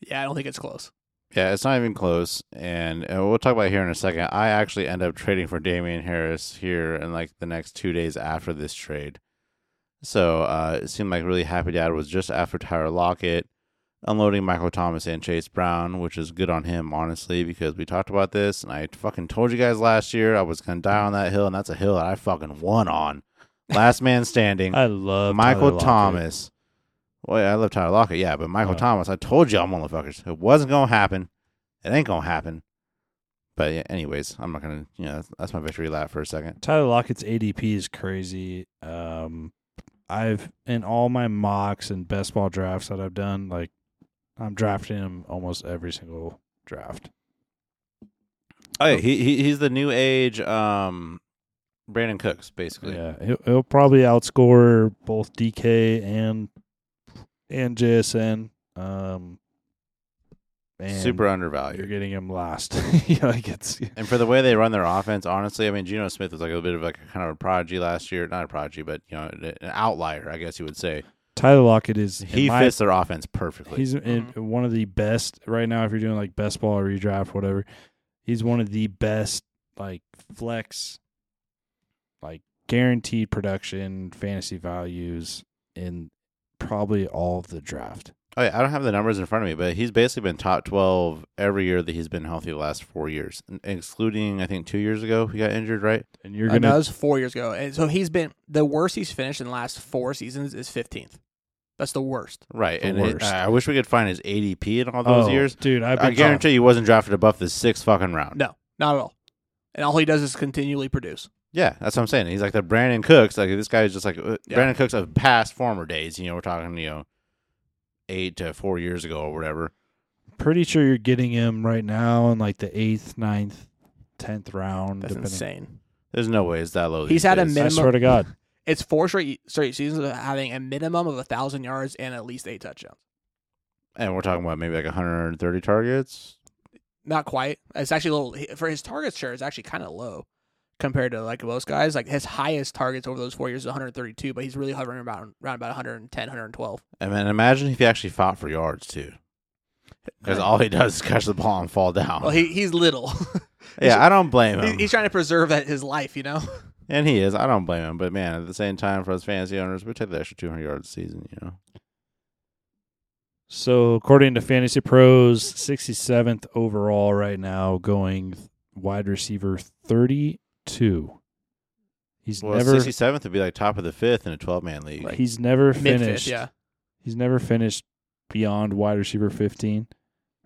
Yeah, I don't think it's close. Yeah, it's not even close, and uh, we'll talk about it here in a second. I actually end up trading for Damien Harris here in like the next two days after this trade. So uh, it seemed like really happy dad was just after Tyler Lockett, unloading Michael Thomas and Chase Brown, which is good on him, honestly, because we talked about this, and I fucking told you guys last year I was gonna die on that hill, and that's a hill that I fucking won on. Last man standing. I love Michael Thomas. Well, yeah, I love Tyler Lockett, yeah, but Michael. Thomas, I told y'all motherfuckers, it wasn't gonna happen. It ain't gonna happen. But yeah, anyways, I'm not gonna, you know, that's, that's my victory lap for a second. Tyler Lockett's ADP is crazy. Um, I've in all my mocks and best ball drafts that I've done, like I'm drafting him almost every single draft. Oh yeah, he, he he's the new age, um, Brandin Cooks, basically. Yeah, he'll, he'll probably outscore both DK and and JSN. Um, and Super undervalued. You're getting him last. yeah, like it's And for the way they run their offense, honestly, I mean, Geno Smith was like a bit of like a kind of a prodigy last year. Not a prodigy, but you know, an outlier, I guess you would say. Tyler Lockett is in He my- fits their offense perfectly. He's in mm-hmm. one of the best right now. If you're doing like best ball or redraft, whatever, he's one of the best like flex, like guaranteed production fantasy values in probably all of the draft. Oh yeah, I don't have the numbers in front of me, but he's basically been top twelve every year that he's been healthy the last four years, excluding I think two years ago he got injured, right? And you're Uh, no, gonna that was four years ago, and so he's been the worst he's finished in the last four seasons is fifteenth. That's the worst. Right, The and it. I wish we could find his ADP in all those oh, years. dude. I've I guarantee you, he wasn't drafted above the sixth fucking round. No, not at all. And all he does is continually produce. Yeah, that's what I'm saying. He's like the Brandin Cooks. Like this guy is just like uh, Yeah. Brandin Cooks of past former days. You know, we're talking you know eight to four years ago or whatever. pretty sure you're getting him right now in like the eighth, ninth, tenth round. That's depending. insane. There's no way it's that low. He's these had a days. I minimum- swear to God. It's four straight straight seasons of having a minimum of a thousand yards and at least eight touchdowns. and we're talking about maybe like 130 targets. Not quite. It's actually a little for his target share. It's actually kind of low compared to like most guys. Like his highest targets over those four years is 132, but he's really hovering around around about 110, 112. And then imagine if he actually fought for yards too, because all he does is catch the ball and fall down. Well, he he's little. yeah, I don't blame him, he's trying to preserve that his life, you know. and he is. I don't blame him. But man, at the same time, for us fantasy owners, we take the extra 200 yards a season. You know, So according to Fantasy Pros, 67th overall right now, going wide receiver 32. He's well, never 67th would be like top of the fifth in a 12 man league. he's never finished. yeah. He's never finished beyond wide receiver 15,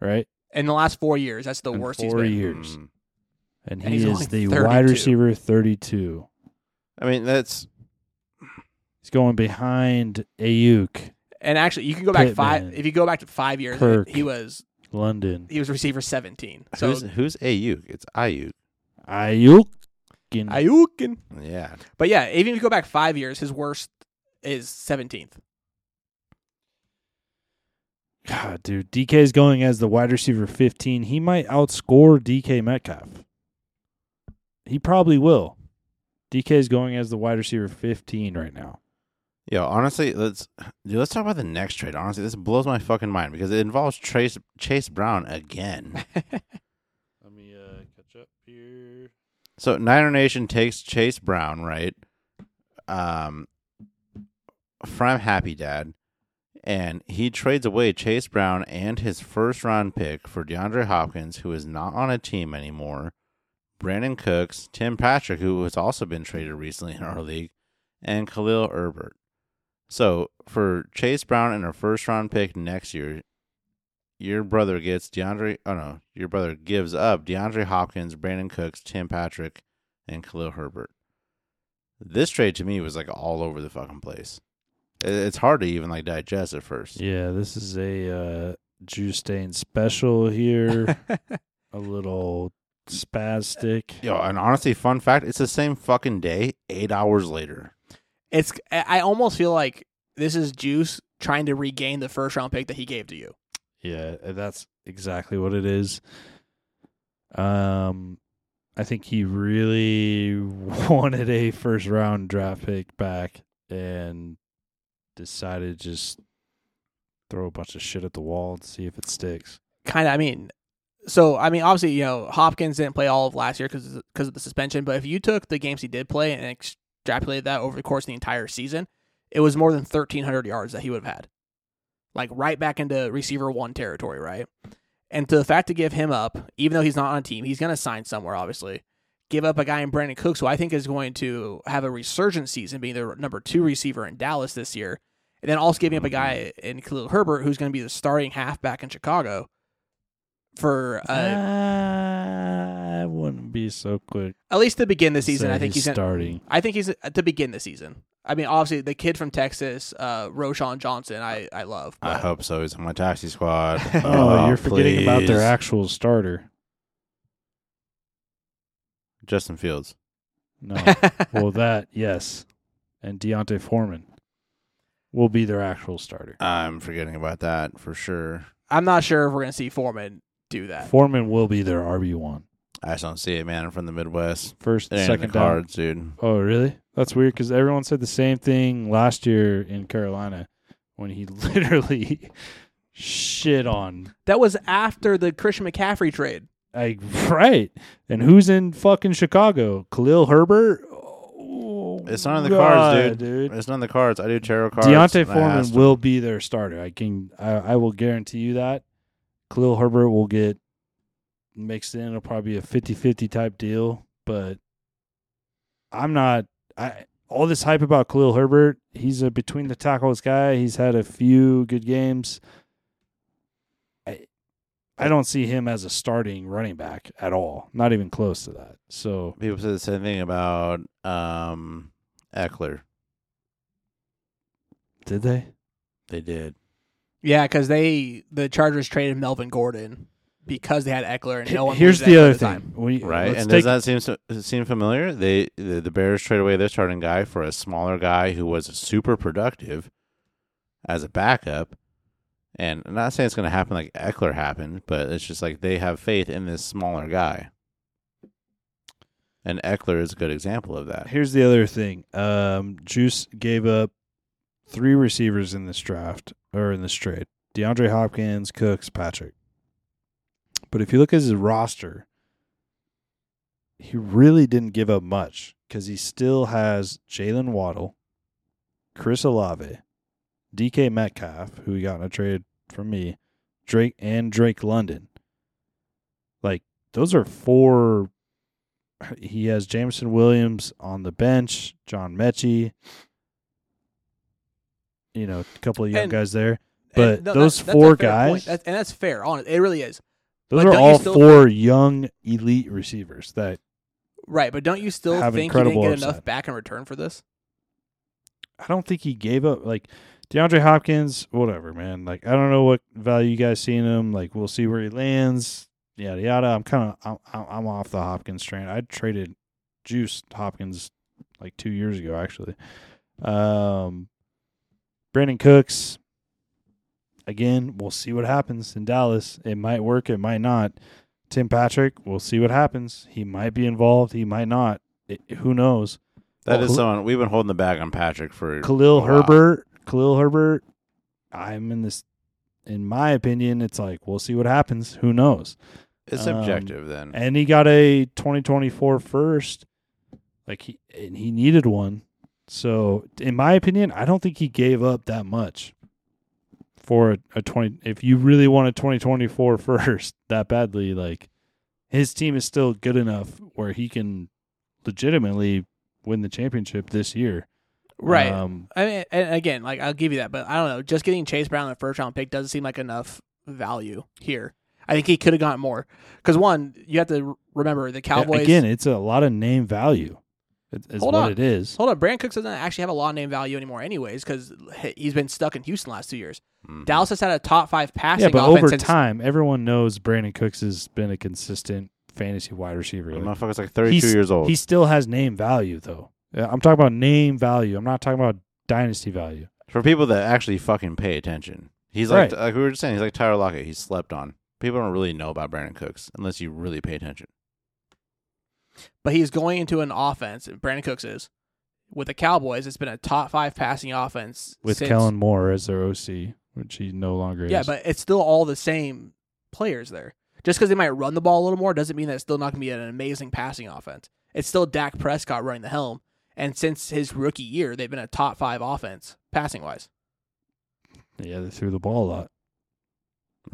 right? In the last four years, that's the In worst he's four been. years. Mm. And, And he he's is the 32. wide receiver 32. I mean, that's He's going behind Aiyuk. And actually, you can go back five. If you go back to five years, Kirk. he was London. he was receiver seventeen. So who's who's Aiyuk? It's Aiyuk. Aiyuk. Aiyuk. Yeah. But yeah, even if you go back five years, his worst is seventeenth. God, dude, DK is going as the wide receiver 15. He might outscore DK Metcalf. He probably will. DK is going as the wide receiver 15 right now. Yeah, honestly, let's dude, let's talk about the next trade. Honestly, this blows my fucking mind because it involves Chase Chase Brown again. Let me uh, catch up here. So Niner Nation takes Chase Brown, right? Um, from Happy Dad, and he trades away Chase Brown and his first round pick for DeAndre Hopkins, who is not on a team anymore. Brandin Cooks, Tim Patrick, who has also been traded recently in our league, and Khalil Herbert. So for Chase Brown and a first round pick next year, your brother gets DeAndre. Oh no, your brother gives up DeAndre Hopkins, Brandin Cooks, Tim Patrick, and Khalil Herbert. This trade to me was like all over the fucking place. It's hard to even like digest at first. Yeah, this is a uh, juice stain special here. a little spastic. Yo, and honestly, fun fact: it's the same fucking day, eight hours later. It's I I almost feel like this is Juice trying to regain the first round pick that he gave to you. Yeah, that's exactly what it is. Um, I think he really wanted a first round draft pick back and decided to just throw a bunch of shit at the wall and see if it sticks. Kind of. I mean, so I mean, obviously, you know, Hopkins didn't play all of last year because because of the suspension. But if you took the games he did play and extrapolated that over the course of the entire season, it was more than thirteen hundred yards that he would have had, like right back into receiver one territory, right? And to the fact to give him up, even though he's not on a team, he's going to sign somewhere, obviously. Give up a guy in Brandin Cooks, who I think is going to have a resurgent season, being the number two receiver in Dallas this year, and then also giving up a guy in Khalil Herbert, who's going to be the starting halfback in Chicago for uh, I wouldn't be so quick. at least to begin the season. I think he's, he's gonna- starting. I think he's uh, to begin the season. I mean, obviously the kid from Texas, uh, Roschon Johnson, I I love. I hope so. He's on my taxi squad. Oh, you're forgetting about their actual starter. Justin Fields. No. well, that yes, and D'Onta Foreman will be their actual starter. I'm forgetting about that for sure. I'm not sure if we're gonna see Foreman do that. Foreman will be their RB one. I just don't see it, man. I'm from the Midwest. First, It ain't in second the down. cards, dude. Oh, really? That's weird because everyone said the same thing last year in Carolina when he literally shit on. That was after the Christian McCaffrey trade. Like right, and who's in fucking Chicago? Khalil Herbert. Oh, It's not in the oh, cards, God, dude. It's not in the cards. I do tarot cards. D'Onta and I Foreman asked him. will be their starter. I can. I, I will guarantee you that. Khalil Herbert will get mixed in. It'll probably be a 50-50 type deal, but I'm not. I all this hype about Khalil Herbert. He's a between the tackles guy. He's had a few good games. I I don't see him as a starting running back at all. Not even close to that. So People said the same thing about um, Ekeler. did they? They did. Yeah, because they the Chargers traded Melvin Gordon because they had Ekeler and no one. Here's the other at the time. thing. We, Right, and take- does that seem seem familiar? They the, the Bears trade away their starting guy for a smaller guy who was super productive as a backup. And I'm not saying it's going to happen like Ekeler happened, but it's just like they have faith in this smaller guy. And Ekeler is a good example of that. Here's the other thing. Um, Juice gave up three receivers in this draft or in this trade: DeAndre Hopkins, Cooks, Patrick. But if you look at his roster, he really didn't give up much because he still has Jaylen Waddle, Chris Olave, DK Metcalf, who he got in a trade from me, Drake and Drake London. Like those are four he has Jameson Williams on the bench, John Metchie, you know, a couple of young And- guys there. But no, those that's- four guys, That's- and that's fair. On it really is. those but are all four young elite receivers that Right, but don't you still think he didn't get upside. enough back in return for this? I don't think he gave up. Like DeAndre Hopkins, whatever, man. Like I don't know what value you guys see in him. Like we'll see where he lands. Yada yada. I'm kind of I'm, I'm off the Hopkins train. I traded Juice Hopkins like two years ago, actually. Um, Brandin Cooks. Again, we'll see what happens in Dallas. It might work. It might not. Tim Patrick, we'll see what happens. He might be involved. He might not. It, who knows? That is Khalil- someone we've been holding the bag on Patrick for Khalil. Herbert, Khalil Herbert. I'm in this. In my opinion, it's like we'll see what happens. Who knows? It's Um, subjective then. And he got a 2024 first. Like he and he needed one. So in my opinion, I don't think he gave up that much for a, a 20. If you really want a 2024 first that badly, like his team is still good enough where he can legitimately win the championship this year. Right. Um, I mean, and again, like I'll give you that, but I don't know. Just getting Chase Brown in the first round pick doesn't seem like enough value here. I think he could have gotten more because one, you have to remember the Cowboys. Again, it's a lot of name value. Is, is Hold what on. it is. hold on, Brandin Cooks doesn't actually have a lot of name value anymore, anyways, because he's been stuck in Houston the last two years. Mhm. Dallas has had a top five passing Yeah, but offense over since- time, everyone knows Brandin Cooks has been a consistent fantasy wide receiver. The Like, motherfucker's like 32 he's- years old. He still has name value, though. Yeah, I'm talking about name value. I'm not talking about dynasty value. For people that actually fucking pay attention, he's like Right. like we were just saying, he's like Tyler Lockett. He's slept on. People don't really know about Brandin Cooks unless you really pay attention. But he's going into an offense. Brandin Cooks is with the Cowboys. It's been a top five passing offense With since, Kellen Moore as their OC, which he no longer Yeah, is. but it's still all the same players there. Just because they might run the ball a little more doesn't mean that it's still not going to be an amazing passing offense. It's still Dak Prescott running the helm, and since his rookie year, they've been a top five offense passing wise. yeah, they threw the ball a lot.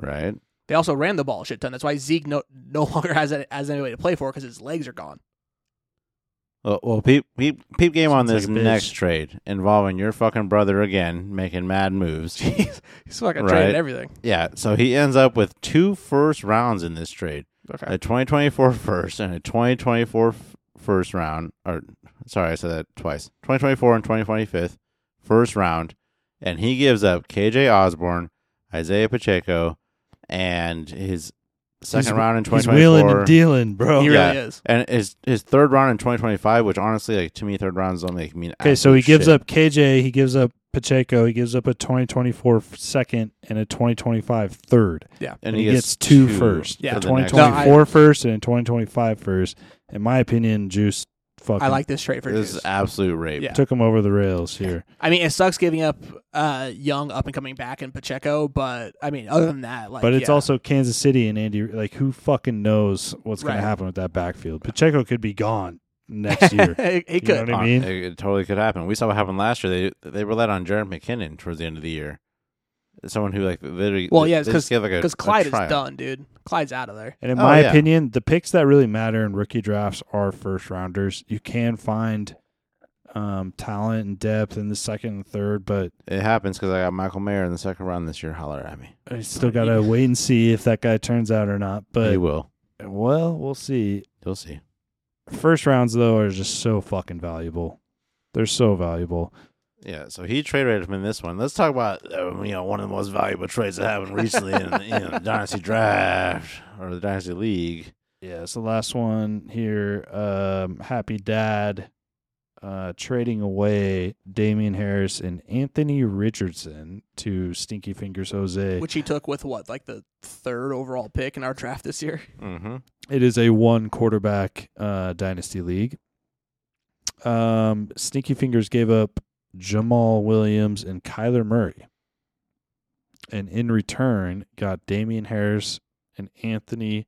Right? They also ran the ball a shit ton. That's why Zeke no no longer has a, has anybody to play for because his legs are gone. Well, well peep, peep, peep game on this like next trade involving your fucking brother again making mad moves. Jeez, he's fucking Right. traded everything. yeah, so he ends up with two first rounds in this trade. Okay. a 2024 first and a 2024 f- first round or sorry i said that twice 2024 and 2025 first round and he gives up kj osborn isaiah pacheco and his second He's- round in He's wheeling 2024 and dealing, bro. he yeah. really is. and his his third round in 2025 which honestly like to me third rounds don't make mean Okay, so he absolute gives shit. up KJ, he gives up Pacheco, he gives up a 2024 second and a 2025 third. Yeah. And, he, gets, two first. Yeah. a for 2024 No, I- first and a 2025 first. In my opinion, Juice fucking I like this trade for this Juice. is absolute rape Yeah. took him over the rails here. I mean, it sucks giving up uh, young up and coming back in Pacheco, but I mean, other than that, like, but it's yeah. also Kansas City and Andy. Like, who fucking knows what's going Right. to happen with that backfield? Pacheco could be gone next year. he, he You could. know what I Uh, mean? it, it totally could happen. We saw what happened last year. They they relied on Jerick McKinnon towards the end of the year. Someone who like literally. Well, yeah, they because like, because Clyde is done, dude. Clyde's out of there. And in Oh, my yeah. opinion, the picks that really matter in rookie drafts are first rounders. You can find um, talent and depth in the second and third, but It happens because I got Michael Mayer in the second round this year. Holler at me. I still got to wait and see if that guy turns out or not. But he will. well, we'll see. We'll see. First rounds though are just so fucking valuable. They're so valuable. Yeah. So he trade rated him in this one. Let's talk about uh, you know one of the most valuable trades that happened recently in the you know, dynasty draft or the dynasty league. Yeah, it's the last one here. Um, Happy Dad uh, trading away Damien Harris and Anthony Richardson to Stinky Fingers Jose. Which he took with what, like the third overall pick in our draft this year. Mm-hmm. It is a one quarterback uh, dynasty league. Um, Stinky Fingers gave up Jamaal Williams and Kyler Murray, and in return got Damien Harris and Anthony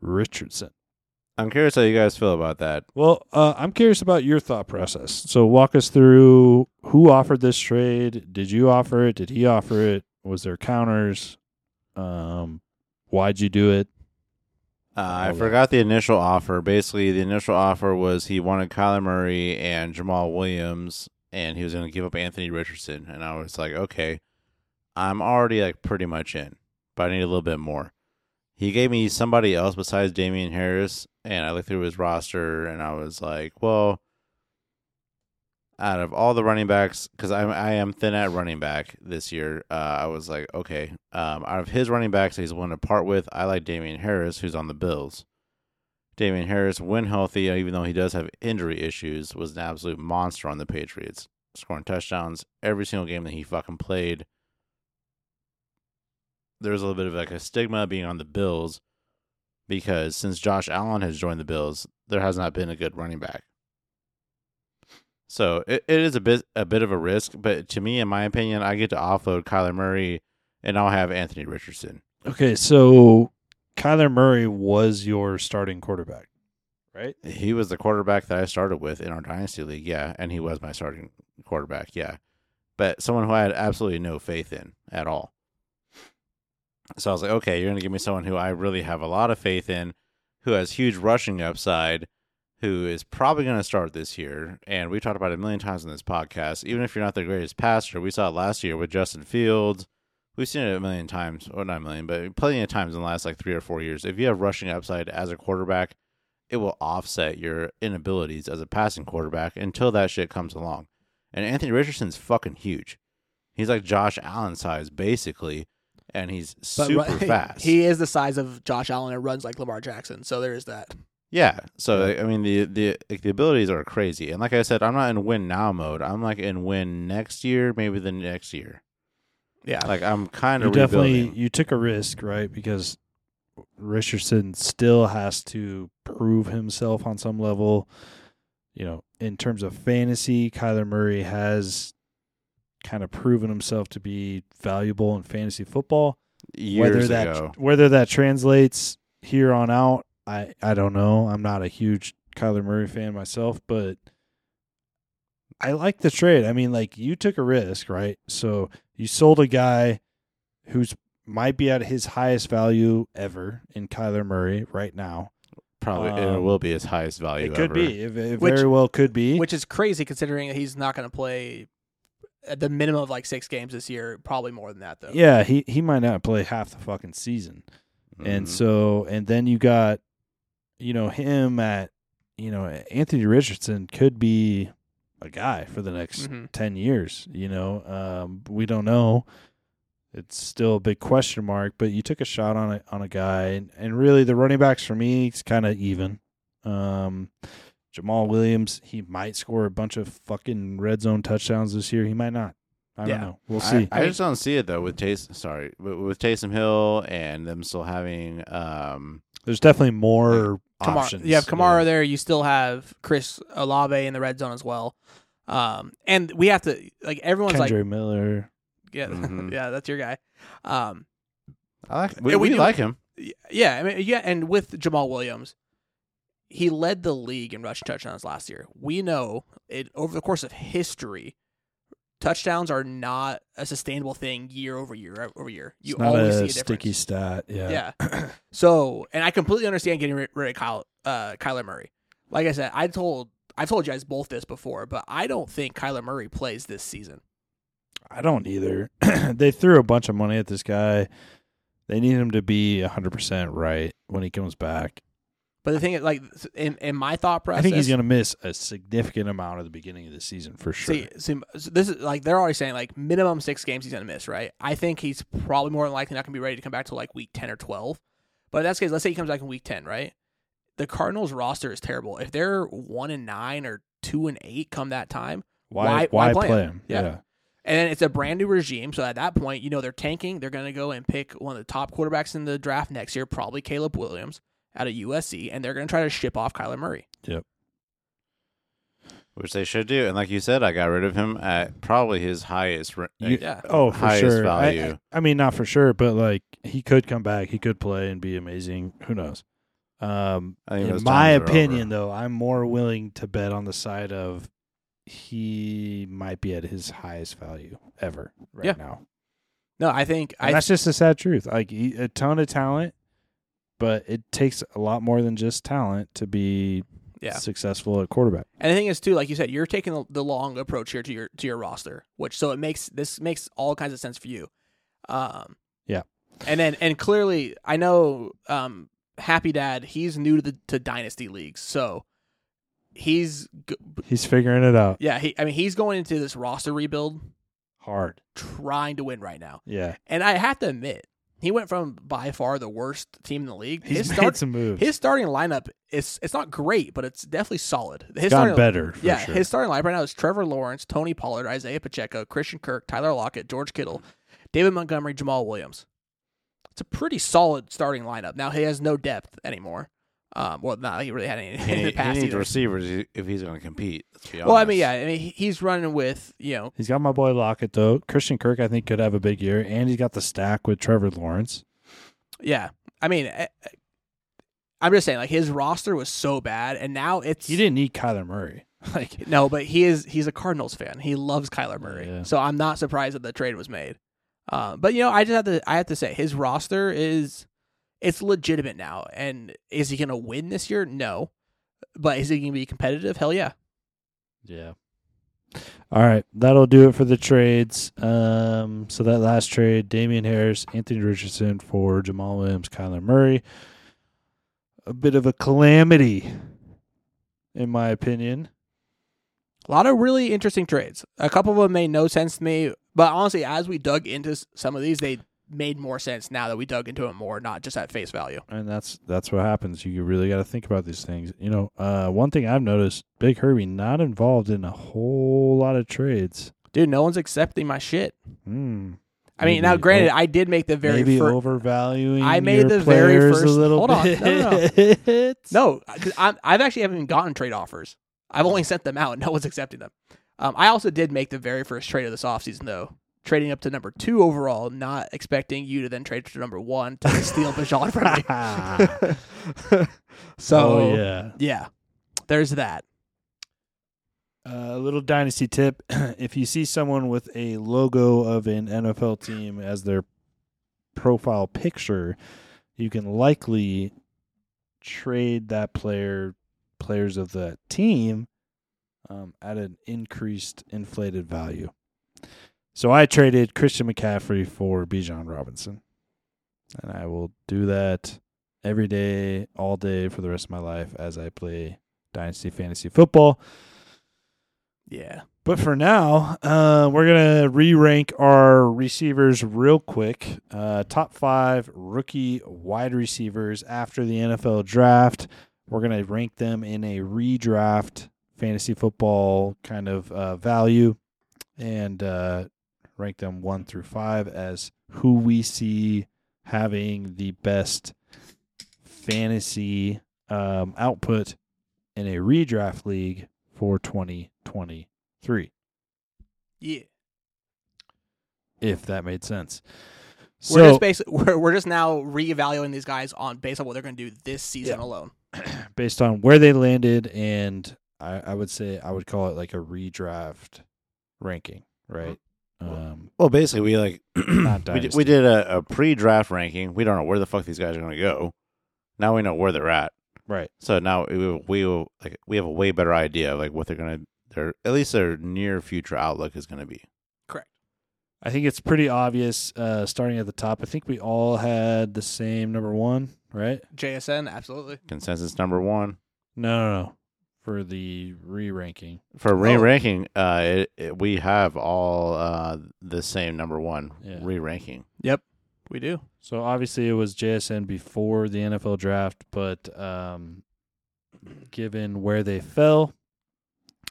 Richardson. I'm curious how you guys feel about that. Well, uh, I'm curious about your thought process. So walk us through who offered this trade. Did you offer it? Did he offer it? Was there counters? Um, why'd you do it? Uh, I forgot the initial offer. Basically, the initial offer was he wanted Kyler Murray and Jamaal Williams, and he was going to give up Anthony Richardson. And I was like, okay, I'm already like pretty much in, but I need a little bit more. He gave me somebody else besides Damien Harris, and I looked through his roster, and I was like, well, out of all the running backs, because I I am thin at running back this year. Uh, I was like, okay, um, out of his running backs, he's willing to part with. I like Damien Harris, who's on the Bills. Damien Harris, when healthy, uh, even though he does have injury issues, was an absolute monster on the Patriots, scoring touchdowns every single game that he fucking played. There's a little bit of like a stigma being on the Bills because since Josh Allen has joined the Bills, there has not been a good running back. So it, it is a bit a bit of a risk, but to me, in my opinion, I get to offload Kyler Murray, and I'll have Anthony Richardson. Okay, so Kyler Murray was your starting quarterback, right? He was the quarterback that I started with in our dynasty league, yeah, and he was my starting quarterback, yeah. But someone who I had absolutely no faith in at all. So I was like, okay, you're going to give me someone who I really have a lot of faith in, who has huge rushing upside, who is probably going to start this year. And we talked about it a million times in this podcast. Even if you're not the greatest passer, we saw it last year with Justin Fields. We've seen it a million times, or not a million, but plenty of times in the last like three or four years. If you have rushing upside as a quarterback, it will offset your inabilities as a passing quarterback until that shit comes along. And Anthony Richardson's fucking huge. He's like Josh Allen size, basically, and he's super fast. He is the size of Josh Allen and runs like Lamar Jackson. So there is that. Yeah. So like, I mean the the like, the abilities are crazy. And like I said, I'm not in win now mode. I'm like in win next year, maybe the next year. Yeah. Like I'm kind You of definitely you took a risk, right? Because Richardson still has to prove himself on some level. You know, in terms of fantasy, Kyler Murray has kind of proven himself to be valuable in fantasy football. years whether that ago. whether that translates here on out, I I don't know. I'm not a huge Kyler Murray fan myself, but I like the trade. I mean, like you took a risk, right? So you sold a guy who's might be at his highest value ever in Kyler Murray right now. Probably it um, will be his highest value. It could ever. be. It, it Which- very well could be. Which is crazy considering that he's not going to play at the minimum of like six games this year. Probably more than that though. yeah, he he might not play half the fucking season. And Mhm. so, and then you got, you know, him at, you know, Anthony Richardson could be a guy for the next Mhm. 10 years, you know. Um, we don't know. It's still a big question mark, but you took a shot on a, on a guy. And, and really, the running backs for me, it's kind of even. Um, Jamaal Williams, he might score a bunch of fucking red zone touchdowns this year. He might not. I Yeah. don't know. We'll I- see. I, just don't see it though with Taysom. Sorry, with, with Taysom Hill and them still having um There's definitely more Kamara, options. you have Kamara Yeah. there. You still have Chris Olave in the red zone as well. Um, and we have to like everyone's Kendre Miller. like, yeah, Mhm. yeah, that's your guy. Um, I like we, we we like him. yeah, I mean, yeah, and with Jamaal Williams, he led the league in rushing touchdowns last year. We know it over the course of history. Touchdowns are not a sustainable thing year over year over year. You it's always see a sticky difference. stat. Yeah. Yeah. so, and I completely understand getting rid, rid of Kyle, uh, Kyler Murray. Like I said, I told I've told you guys both this before, but I don't think Kyler Murray plays this season. I don't either. they threw a bunch of money at this guy. They need him to be 100% right when he comes back. But the thing is, like in in my thought process, I think he's going to miss a significant amount of the beginning of the season for sure. See, see, so this is like they're already saying like minimum six games he's gonna miss, right? I think he's probably more than likely not gonna be ready to come back to like week ten or twelve. But in that case, let's say he comes back in week ten, right? The Cardinals roster is terrible. If they're one and nine or two and eight come that time, why, why- why, why play play him? him? Yeah. Yeah. and then it's a brand new regime, so at that point, you know they're tanking. They're gonna go and pick one of the top quarterbacks in the draft next year, probably Caleb Williams out of USC, and they're gonna try to ship off Kyler Murray. Yep. Which they should do. And like you said, I got rid of him at probably his highest. ra- You- Yeah. Oh, for Highest sure. I- value. I, I mean, not for sure, but like he could come back. He could play and be amazing. Who knows? Um, I think in my opinion, over. though, I'm more willing to bet on the side of he might be at his highest value ever right Yeah. now. No, I think And I that's just a sad truth. Like he, a ton of talent, but it takes a lot more than just talent to be yeah. successful at quarterback. And the thing is too, like you said, you're taking the, the long approach here to your to your roster, which so it makes this makes all kinds of sense for you. Um, Yeah. And then and clearly, I know um, Happy Dad, he's new to the to dynasty leagues, so he's g- He's figuring it out yeah. He I mean he's going into this roster rebuild hard. trying to win right now, Yeah, and I have to admit he went from by far the worst team in the league. he's his made start some moves. his starting lineup is it's not great, but it's definitely solid. His It's gotten starting, better. For yeah, sure. his starting lineup right now is Trevor Lawrence, Tony Pollard, Isaiah Pacheco, Christian Kirk, Tyler Lockett, George Kittle, David Montgomery, Jamaal Williams. It's a pretty solid starting lineup. Now he has no depth anymore. Um, well, not he really had any He, in the need- he needs either. receivers if he's going to compete. Let's be honest. Well, I mean, yeah, I mean he's running with you know He's got my boy Lockett though. Christian Kirk, I think, could have a big year, and he's got the stack with Trevor Lawrence. Yeah, I mean, eh, eh, I'm just saying, like his roster was so bad, and now it's He didn't need Kyler Murray. Like, no, but he is he's a Cardinals fan. He loves Kyler Murray, Yeah. so I'm not surprised that the trade was made. Uh, but you know, I just have to I have to say his roster is it's legitimate now, and is he going to win this year? No, but is he going to be competitive? Hell yeah. yeah. All right, that'll do it for the trades. Um, so that last trade, Damien Harris, Anthony Richardson for Jamaal Williams, Kyler Murray. A bit of a calamity, in my opinion. A lot of really interesting trades. A couple of them made no sense to me, but honestly, as we dug into some of these, they made more sense now that we dug into it more, not just at face value. and that's that's what happens. You really got to think about these things. You know, uh, one thing I've noticed: Big Herbie not involved in a whole lot of trades. Dude, no one's accepting my shit. Hmm. I mean, now granted, I did make the very maybe fir- overvaluing. I made the very players a first- little hold on. bit. No, no, No, 'cause I'm, I've actually haven't even gotten trade offers. I've only sent them out, and no one's accepting them. Um, I also did make the very first trade of this offseason, though, trading up to number two overall, not expecting you to then trade to number one to steal Bijan from me. so, oh yeah. yeah, there's that. Uh, a little dynasty tip: if you see someone with a logo of an NFL team as their profile picture, you can likely trade that player, players of the team, um, at an increased inflated value. So I traded Christian McCaffrey for Bijan Robinson, and I will do that every day, all day for the rest of my life as I play dynasty fantasy football. Yeah. But for now, uh, we're gonna re-rank our receivers real quick. Uh, top five rookie wide receivers after the NFL draft. We're gonna rank them in a redraft fantasy football kind of uh, value, and uh, rank them one through five as who we see having the best fantasy um, output in a redraft league for 2023 Yeah. if that made sense we're just basically we're, we're just now reevaluating these guys on based on what they're going to do this season Yeah. alone. based on where they landed and I, I would say i would call it like a redraft ranking right um Well, basically, we like Not we, did, we did a, a pre-draft ranking. We don't know where the fuck these guys are going to go. Now we know where they're at. right So now we we will, like we have a way better idea of like what they're going to their at least their near future outlook is going to be. Correct. i think it's pretty obvious uh starting at the top i think we all had the same number one right JSN, absolutely. Consensus number one no no no for the re-ranking for Oh. re-ranking. Uh, it, it, we have all uh the same number one Yeah. re-ranking. Yep, we do. So obviously it was JSN before the NFL draft, but um, given where they fell,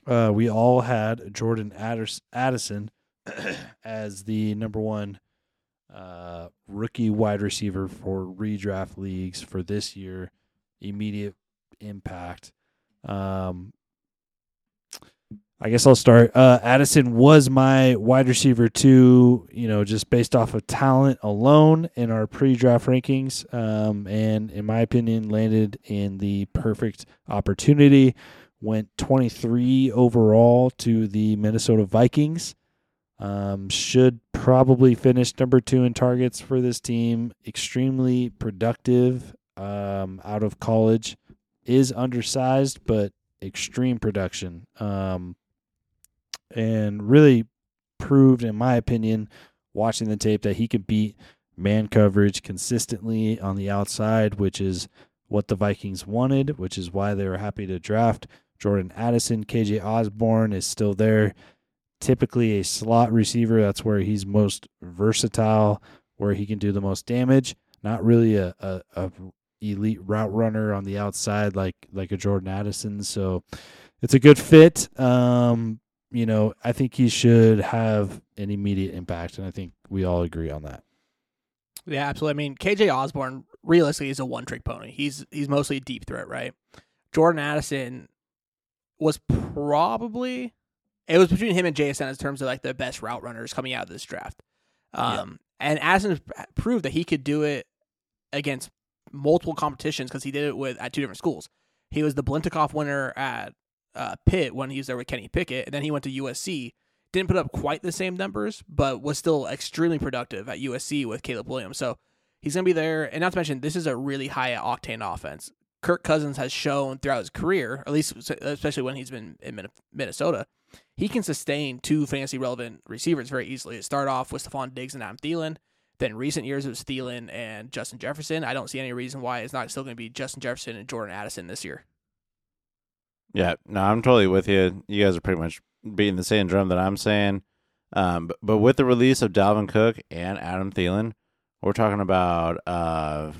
uh, we all had Jordan Addis- Addison as the number one uh, rookie wide receiver for redraft leagues for this year. Immediate impact. Um, I guess I'll start. Uh, Addison was my wide receiver too, you know, just based off of talent alone in our pre-draft rankings, um, and in my opinion, landed in the perfect opportunity. Went 23 overall to the Minnesota Vikings. Um, should probably finish number two in targets for this team. Extremely productive um, out of college. Is undersized, but extreme production. Um, and really proved, in my opinion, watching the tape that he could beat man coverage consistently on the outside, which is what the Vikings wanted, which is why they were happy to draft Jordan Addison, KJ Osborn is still there. Typically a slot receiver. That's where he's most versatile, where he can do the most damage. Not really a, a, a elite route runner on the outside like like a Jordan Addison. So it's a good fit. Um, you know, I think he should have an immediate impact, and I think we all agree on that. Yeah, absolutely. I mean, KJ Osborn realistically is a one trick pony. He's he's mostly a deep threat, right? Jordan Addison was probably it was between him and JSN in terms of like the best route runners coming out of this draft. Um, and Addison proved that he could do it against multiple competitions because he did it with at two different schools. He was the Biletnikoff winner at uh, Pitt when he was there with Kenny Pickett, and then he went to USC. Didn't put up quite the same numbers, but was still extremely productive at USC with Caleb Williams. So he's going to be there. And not to mention, this is a really high octane offense. Kirk Cousins has shown throughout his career, at least especially when he's been in Minnesota, he can sustain two fantasy relevant receivers very easily. Start off with Stefon Diggs and Adam Thielen. Then recent years it was Thielen and Justin Jefferson. I don't see any reason why it's not still going to be Justin Jefferson and Jordan Addison this year. Yeah, no, I'm totally with you. You guys are pretty much beating the same drum that I'm saying. Um, but, but with the release of Dalvin Cook and Adam Thielen, we're talking about uh,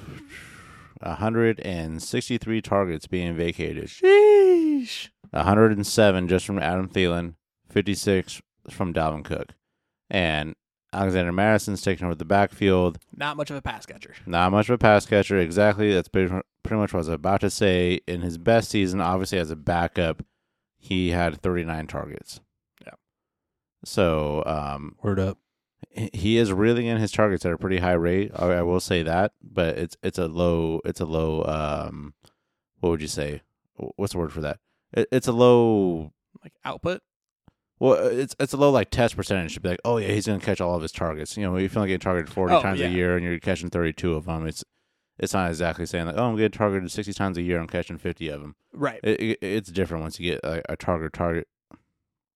163 targets being vacated. Sheesh. 107 just from Adam Thielen, 56 from Dalvin Cook. And Alexander Mattison's taking over the backfield. Not much of a pass catcher. Not much of a pass catcher. Exactly. That's pretty, pretty much what I was about to say. In his best season, obviously as a backup, he had 39 targets. Yeah. So, um, Word up. he is reeling in his targets at a pretty high rate. I, I will say that, but it's it's a low it's a low um, what would you say? What's the word for that? It, it's a low Like output. Well, it's it's a low like test percentage to be like, oh yeah, he's gonna catch all of his targets. You know, if you're only getting targeted forty Oh, times yeah. a year and you're catching thirty two of them, it's it's not exactly saying like, oh, I'm getting targeted sixty times a year, I'm catching fifty of them. Right. It, it, it's different once you get a, a target target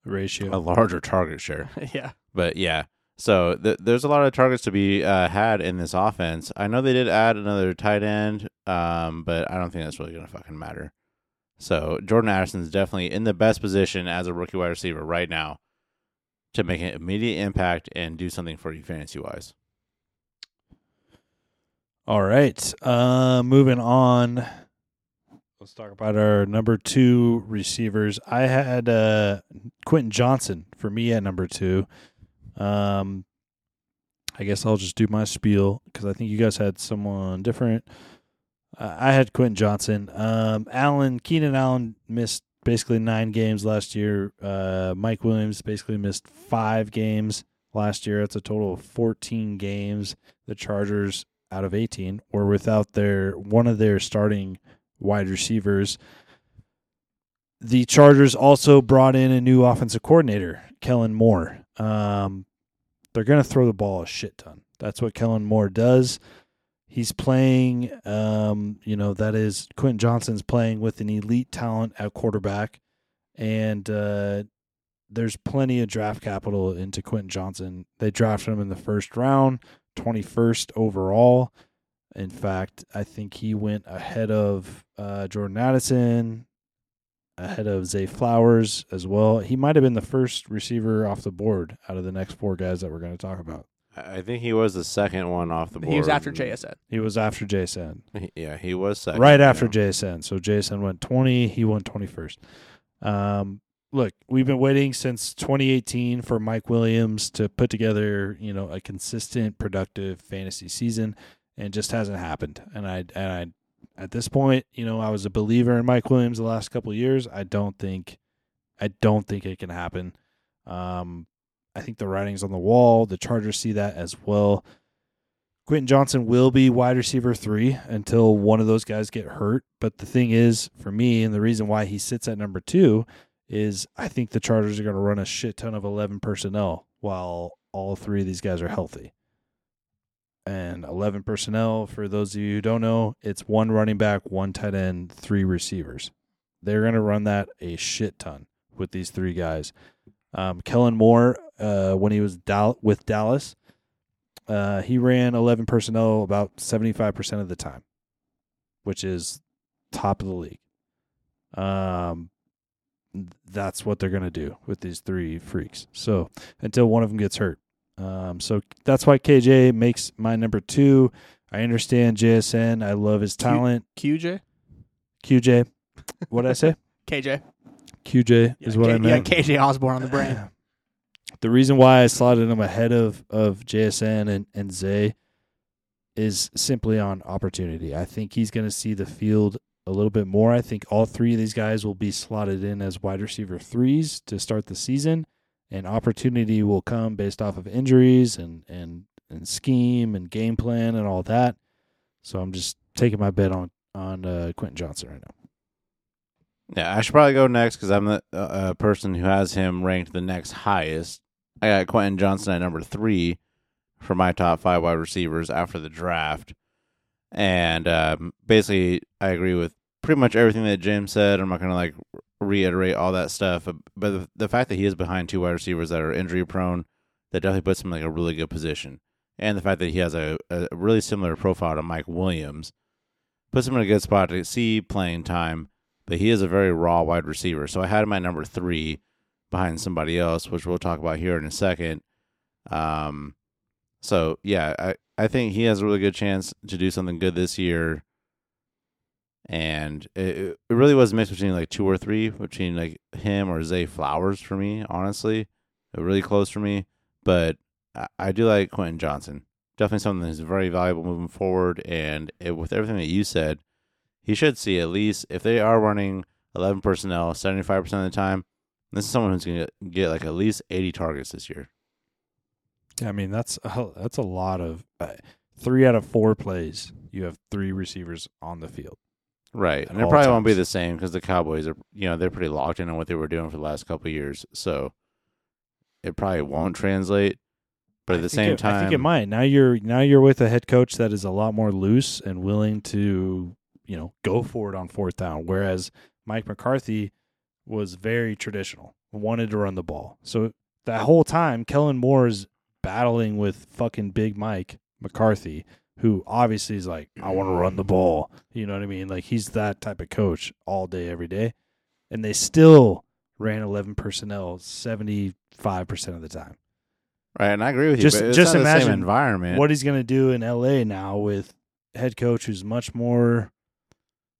Ratio. a larger target share. yeah. But yeah, so th- there's a lot of targets to be uh, had in this offense. I know they did add another tight end, um, but I don't think that's really gonna fucking matter. So Jordan Addison is definitely in the best position as a rookie wide receiver right now to make an immediate impact and do something for you fantasy wise. All right. Uh, moving on. Let's talk about our number two receivers. I had uh, Quentin Johnson for me at number two. Um, I guess I'll just do my spiel because I think you guys had someone different. Uh, I had Quentin Johnson. Um, Allen, Keenan Allen missed basically nine games last year. Uh, Mike Williams basically missed five games last year. It's a total of 14 games. The Chargers out of 18 or without their one of their starting wide receivers. The Chargers also brought in a new offensive coordinator, Kellen Moore. Um, they're going to throw the ball a shit ton. That's what Kellen Moore does. He's playing, um, you know, that is Quentin Johnson's playing with an elite talent at quarterback, and uh, there's plenty of draft capital into Quentin Johnson. They drafted him in the first round. 21st overall. In fact, I think he went ahead of uh, Jordan Addison, ahead of Zay Flowers as well. He might have been the first receiver off the board out of the next four guys that we're going to talk about. I I think he was the second one off the board. He was after JSN. He was after JSN, Yeah, he was second. right after know. JSN. So JSN went 20, he went 21st. Um, look, we've been waiting since 2018 for Mike Williams to put together, you know, a consistent, productive fantasy season, and it just hasn't happened. And I, and I, at this point, you know, I was a believer in Mike Williams the last couple of years. I don't think, I don't think it can happen. Um, I think the writing's on the wall. The Chargers see that as well. Quentin Johnson will be wide receiver three until one of those guys get hurt. But the thing is, for me, and the reason why he sits at number two is I think the Chargers are going to run a shit ton of 11 personnel while all three of these guys are healthy. And 11 personnel, for those of you who don't know, it's one running back, one tight end, three receivers. They're going to run that a shit ton with these three guys. Um, Kellen Moore, uh, when he was Dal- with Dallas, uh, he ran 11 personnel about 75% of the time, which is top of the league. Um, that's what they're going to do with these three freaks. So until one of them gets hurt. Um, so that's why KJ makes my number two. I understand JSN. I love his Q- talent. QJ, QJ. What did I say? KJ QJ is what K- I meant. Yeah, KJ Osborn on the brain. The reason why I slotted him ahead of, of JSN and, and Zay is simply on opportunity. I think he's going to see the field a little bit more. I think all three of these guys will be slotted in as wide receiver threes to start the season, and opportunity will come based off of injuries and, and, and scheme and game plan and all that. So I'm just taking my bet on on uh, Quentin Johnson right now. Yeah, I should probably go next because I'm the uh, uh, person who has him ranked the next highest. I got Quentin Johnson at number three for my top five wide receivers after the draft. And um, basically, I agree with pretty much everything that James said. I'm not going to like reiterate all that stuff. uh, But the, the fact that he is behind two wide receivers that are injury prone, that definitely puts him in like a really good position. And the fact that he has a, a really similar profile to Mike Williams puts him in a good spot to see playing time but he is a very raw wide receiver. So I had at number three behind somebody else, which we'll talk about here in a second. Um, so yeah, I, I think he has a really good chance to do something good this year. And it, it really was a mix between like two or three, between like him or Zay Flowers for me, honestly. Really close for me. But I, I do like Quentin Johnson. Definitely something that's very valuable moving forward. And it, with everything that you said, he should see at least if they are running 11 personnel 75% of the time this is someone who's going to get like at least 80 targets this year Yeah, I mean that's a, that's a lot of uh, three out of four plays. You have three receivers on the field. right and it probably won't be the same because the cowboys are you know they're pretty locked in on what they were doing for the last couple of years so it probably won't translate but at the same it- time I think it might. Now you're now you're with a head coach that is a lot more loose and willing to you know go for it on fourth down. Whereas Mike McCarthy was very traditional, wanted to run the ball. So that whole time, Kellen Moore is battling with fucking Big Mike McCarthy, who obviously is like, I want to run the ball. You know what I mean? Like he's that type of coach all day, every day, and they still ran eleven personnel seventy five percent of the time. right and i agree with you Just- just not the same imagine environment what he's going to do in LA now with head coach who's much more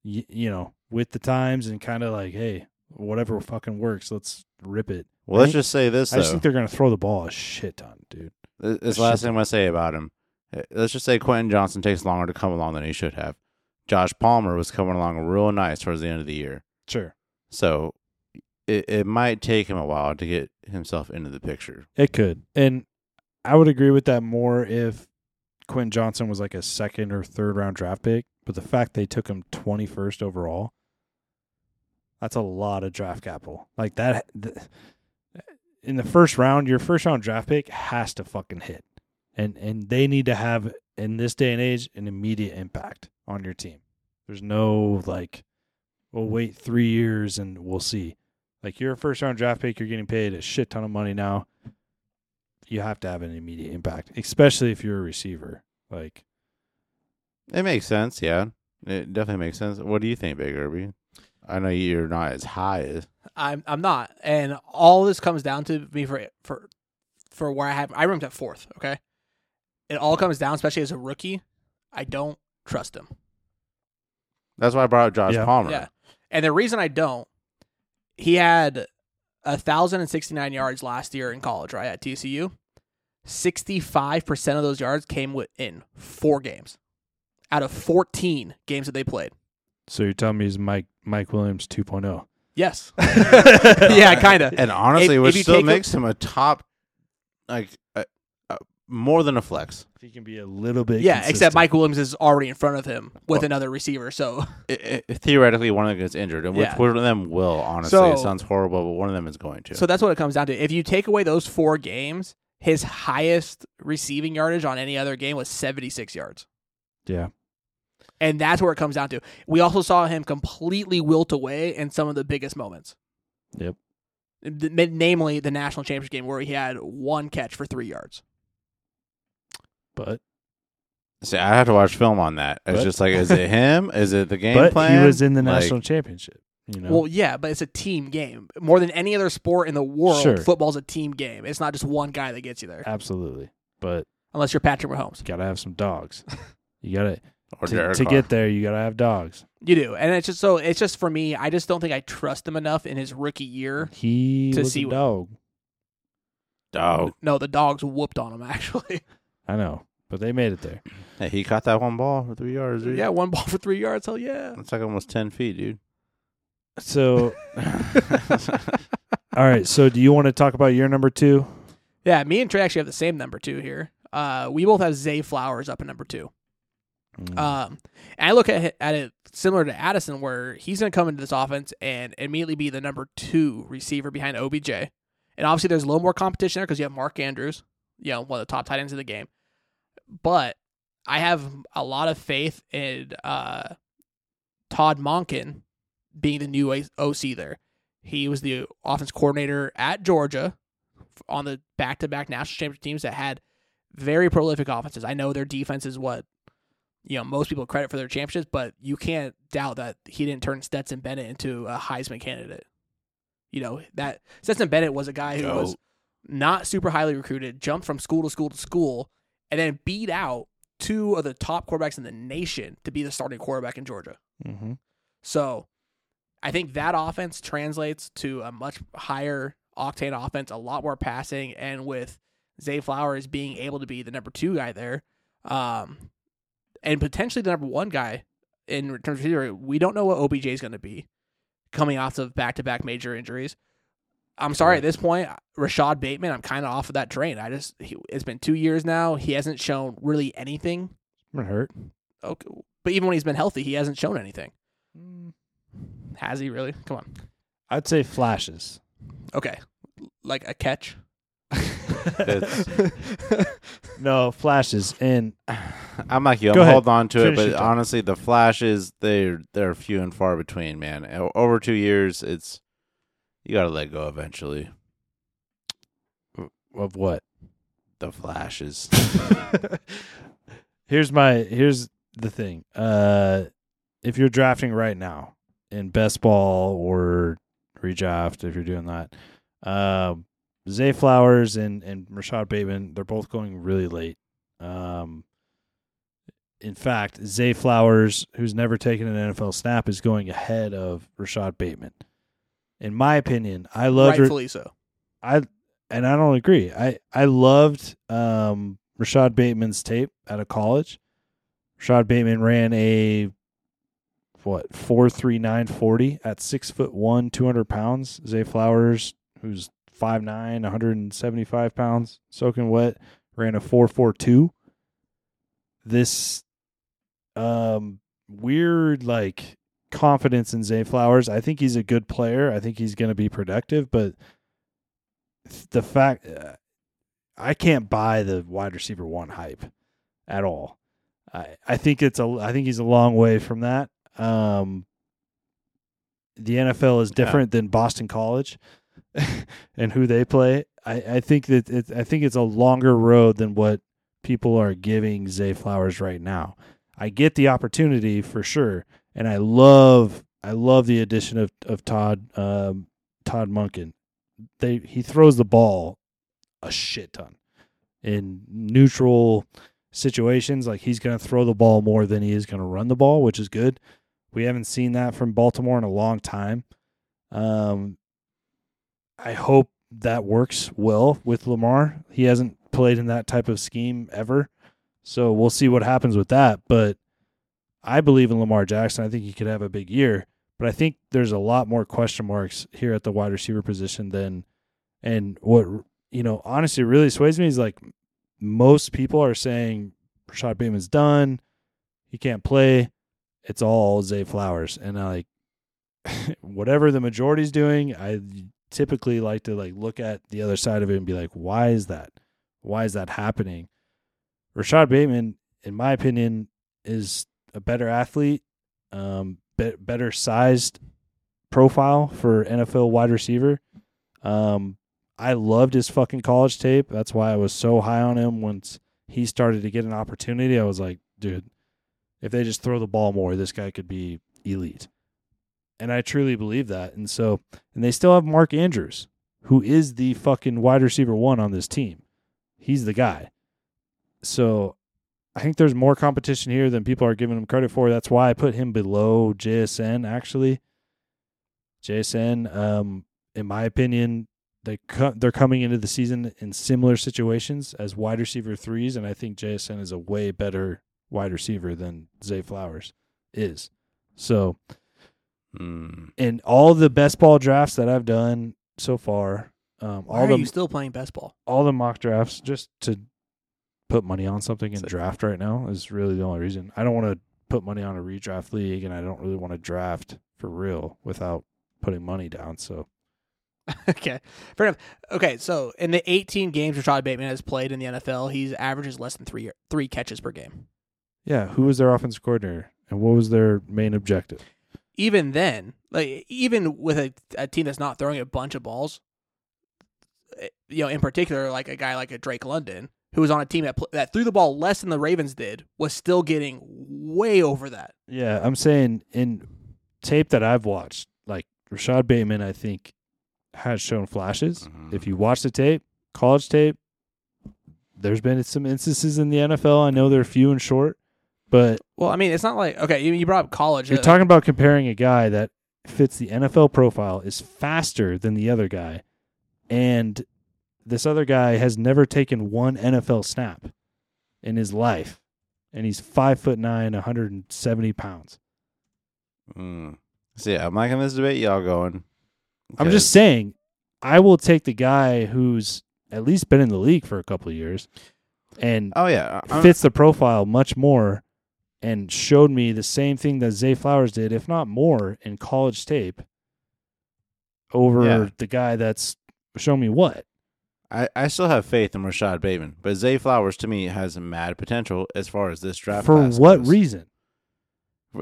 you, you know with the times and kind of like hey whatever fucking works let's rip it. Well let's just say this i just think they're going to throw the ball a shit ton dude. Th- This last thing I'm gonna say about him. Uh, Let's just say Quentin Johnson takes longer to come along than he should have. Josh Palmer was coming along real nice towards the end of the year, sure. So it it might take him a while to get himself into the picture. it could. And i would agree with that more if quentin johnson was like a second or third round draft pick but the fact they took him 21st overall that's a lot of draft capital. Like that th- in the first round your first round draft pick has to fucking hit. And and they need to have in this day and age an immediate impact on your team. There's no like we'll wait three years and we'll see. Like you're a first round draft pick you're getting paid a shit ton of money now. You have to have an immediate impact especially if you're a receiver. Like It makes sense, yeah. It definitely makes sense. What do you think, Big Irby? I know you're not as high as I'm I'm not, and all this comes down to me for for for where I have I ranked at fourth. Okay, it all comes down, especially as a rookie. I don't trust him. That's why I brought up Josh Yeah. Palmer. Yeah, and the reason I don't, he had a thousand and sixty nine yards last year in college, right at TCU. Sixty five percent of those yards came within four games, out of fourteen games that they played. so you're telling me he's mike mike williams oh. 2.0 Yes, yeah, kind of. And honestly, If- which if still take a- makes him a top, like uh, uh, more than a flex. he can be a little bit Yeah, except. Mike Williams is already in front of him with Well- another receiver. So I I theoretically, one of them gets injured, and which Yeah. one of them will. Honestly, So- it sounds horrible, but one of them is going to. So that's what it comes down to. If you take away those four games, his highest receiving yardage on any other game was 76 yards. yeah And that's where it comes down to. We also saw him completely wilt away in some of the biggest moments. Yep. The- namely, the national championship game where he had one catch for three yards. but See, I have to watch film on that. It's But- just like, is it him? Is it the game but plan? he was in the Like, national championship You know, Well, yeah, but it's a team game. More than any other sport in the world, Sure. football's a team game. It's not just one guy that gets you there. absolutely. But Unless you're Patrick Mahomes. gotta have some dogs. You gotta Or to, to get there. You gotta have dogs. You do. And it's just so it's just for me, I just don't think I trust him enough in his rookie year. He To was see a what- dog. Dog. No, the dogs whooped on him actually. I know, but they made it there. Hey, he caught that one ball for three yards. Dude. yeah, one ball for three yards. Hell yeah. That's like almost ten feet, dude. So, all right. So, do you want to talk about your number two? Yeah, me and Trey actually have the same number two here. Uh, we both have Zay Flowers up at number two. Mm. Um, and I look at it, at it similar to Addison, where he's going to come into this offense and immediately be the number two receiver behind OBJ. And obviously, there's a little more competition there because you have Mark Andrews, you know, one of the top tight ends of the game. But I have a lot of faith in uh, Todd Monken being the new OC there. He was the offense coordinator at Georgia on the back-to-back national championship teams that had very prolific offenses. I know their defense is what you know most people credit for their championships, but you can't doubt that he didn't turn Stetson Bennett into a Heisman candidate. You know that Stetson Bennett was a guy who was not super highly recruited, jumped from school to school to school, and then beat out two of the top quarterbacks in the nation to be the starting quarterback in Georgia. Mhm. So I think that offense translates to a much higher octane offense, a lot more passing, and with Zay Flowers being able to be the number two guy there, um, and potentially the number one guy in terms of receiver, we don't know what OBJ is going to be coming off of back to back major injuries. I'm sorry at this point, Rashod Bateman. I'm kind of off of that train. I just he, it's been two years now. He hasn't shown really anything. Been hurt. Okay, but even when he's been healthy, he hasn't shown anything. Mm. Has he really? Come on. I'd say flashes. Okay, like a catch. No flashes, and I'm like you. I'm Go ahead. holding on to it, but thought. honestly, the flashes they're they're few and far between, man. O- Over two years, it's you got to let go eventually. of what? The flashes. here's my here's the thing. Uh, if you're drafting right now in best ball or redraft, if you're doing that, um, Zay Flowers and and Rashod Bateman, they're both going really late. Um, in fact, Zay Flowers, who's never taken an NFL snap, is going ahead of Rashod Bateman. In my opinion, I loved Rightfully so. I and I don't agree. I I loved um, Rashod Bateman's tape out of college. Rashod Bateman ran a what four three nine forty at six foot one, two hundred pounds. Zay Flowers, who's five nine, one hundred and seventy five pounds, soaking wet, ran a four four two. This um weird like confidence in Zay Flowers. I think he's a good player. I think he's going to be productive, but the fact uh, I can't buy the wide receiver one hype at all. I I think it's a I think he's a long way from that. Um, the NFL is Yeah. different than Boston College and who they play. I, I think that it, I think it's a longer road than what people are giving Zay Flowers right now. I get the opportunity for sure, and I love I love the addition of of Todd um, Todd Monken. They he throws the ball a shit ton in neutral situations. Like he's going to throw the ball more than he is going to run the ball, which is good. We haven't seen that from Baltimore in a long time. Um, I hope that works well with Lamar. He hasn't played in that type of scheme ever. So we'll see what happens with that. But I believe in Lamar Jackson. I think he could have a big year. But I think there's a lot more question marks here at the wide receiver position than, and what, you know, honestly really sways me is like most people are saying Rashod Bateman's done. He can't play. It's all Zay Flowers. And I like, whatever the majority's doing, I typically like to like look at the other side of it and be like, why is that? Why is that happening? Rashod Bateman, in my opinion, is a better athlete, um, be- better sized profile for NFL wide receiver. Um, I loved his fucking college tape. That's why I was so high on him once he started to get an opportunity. I was like, dude, if they just throw the ball more, this guy could be elite. And I truly believe that. And so, and they still have Mark Andrews, who is the fucking wide receiver one on this team. He's the guy. So I think there's more competition here than people are giving him credit for. That's why I put him below JSN, actually. JSN, um, in my opinion, they co- they're coming into the season in similar situations as wide receiver threes, and I think JSN is a way better wide receiver than Zay Flowers is. So, Hmm. in all the best ball drafts that I've done so far, um, Why all are the you still playing best ball? all the mock drafts, just to put money on something and So- draft right now is really the only reason. I don't want to put money on a redraft league, and I don't really want to draft for real without putting money down. So okay, fair enough. Okay, so in the 18 games Rashod Bateman has played in the NFL, he's averages less than three three catches per game. yeah, who was their offensive coordinator, and what was their main objective? Even then, like even with a, a team that's not throwing a bunch of balls, eh, you know, in particular, like a guy like a Drake London, who was on a team that pl- that threw the ball less than the Ravens did, was still getting way over that. Yeah, I'm saying in tape that I've watched, like Rashod Bateman, I think has shown flashes. Mhm. If you watch the tape, college tape, there's been some instances in the NFL. I know they're few and short, but Well, I mean, it's not like okay, you, you brought up college. you're uh, talking about comparing a guy that fits the NFL profile is faster than the other guy, and this other guy has never taken one NFL snap in his life, and he's five foot nine, 170 pounds. So yeah, I'm liking this debate y'all going. I'm just saying, I will take the guy who's at least been in the league for a couple of years and Oh yeah, I'm- fits the profile much more and showed me the same thing that Zay Flowers did, if not more, in college tape over Yeah. the guy that's shown me what. I, I still have faith in Rashod Bateman, but Zay Flowers to me has mad potential as far as this draft For what goes. reason?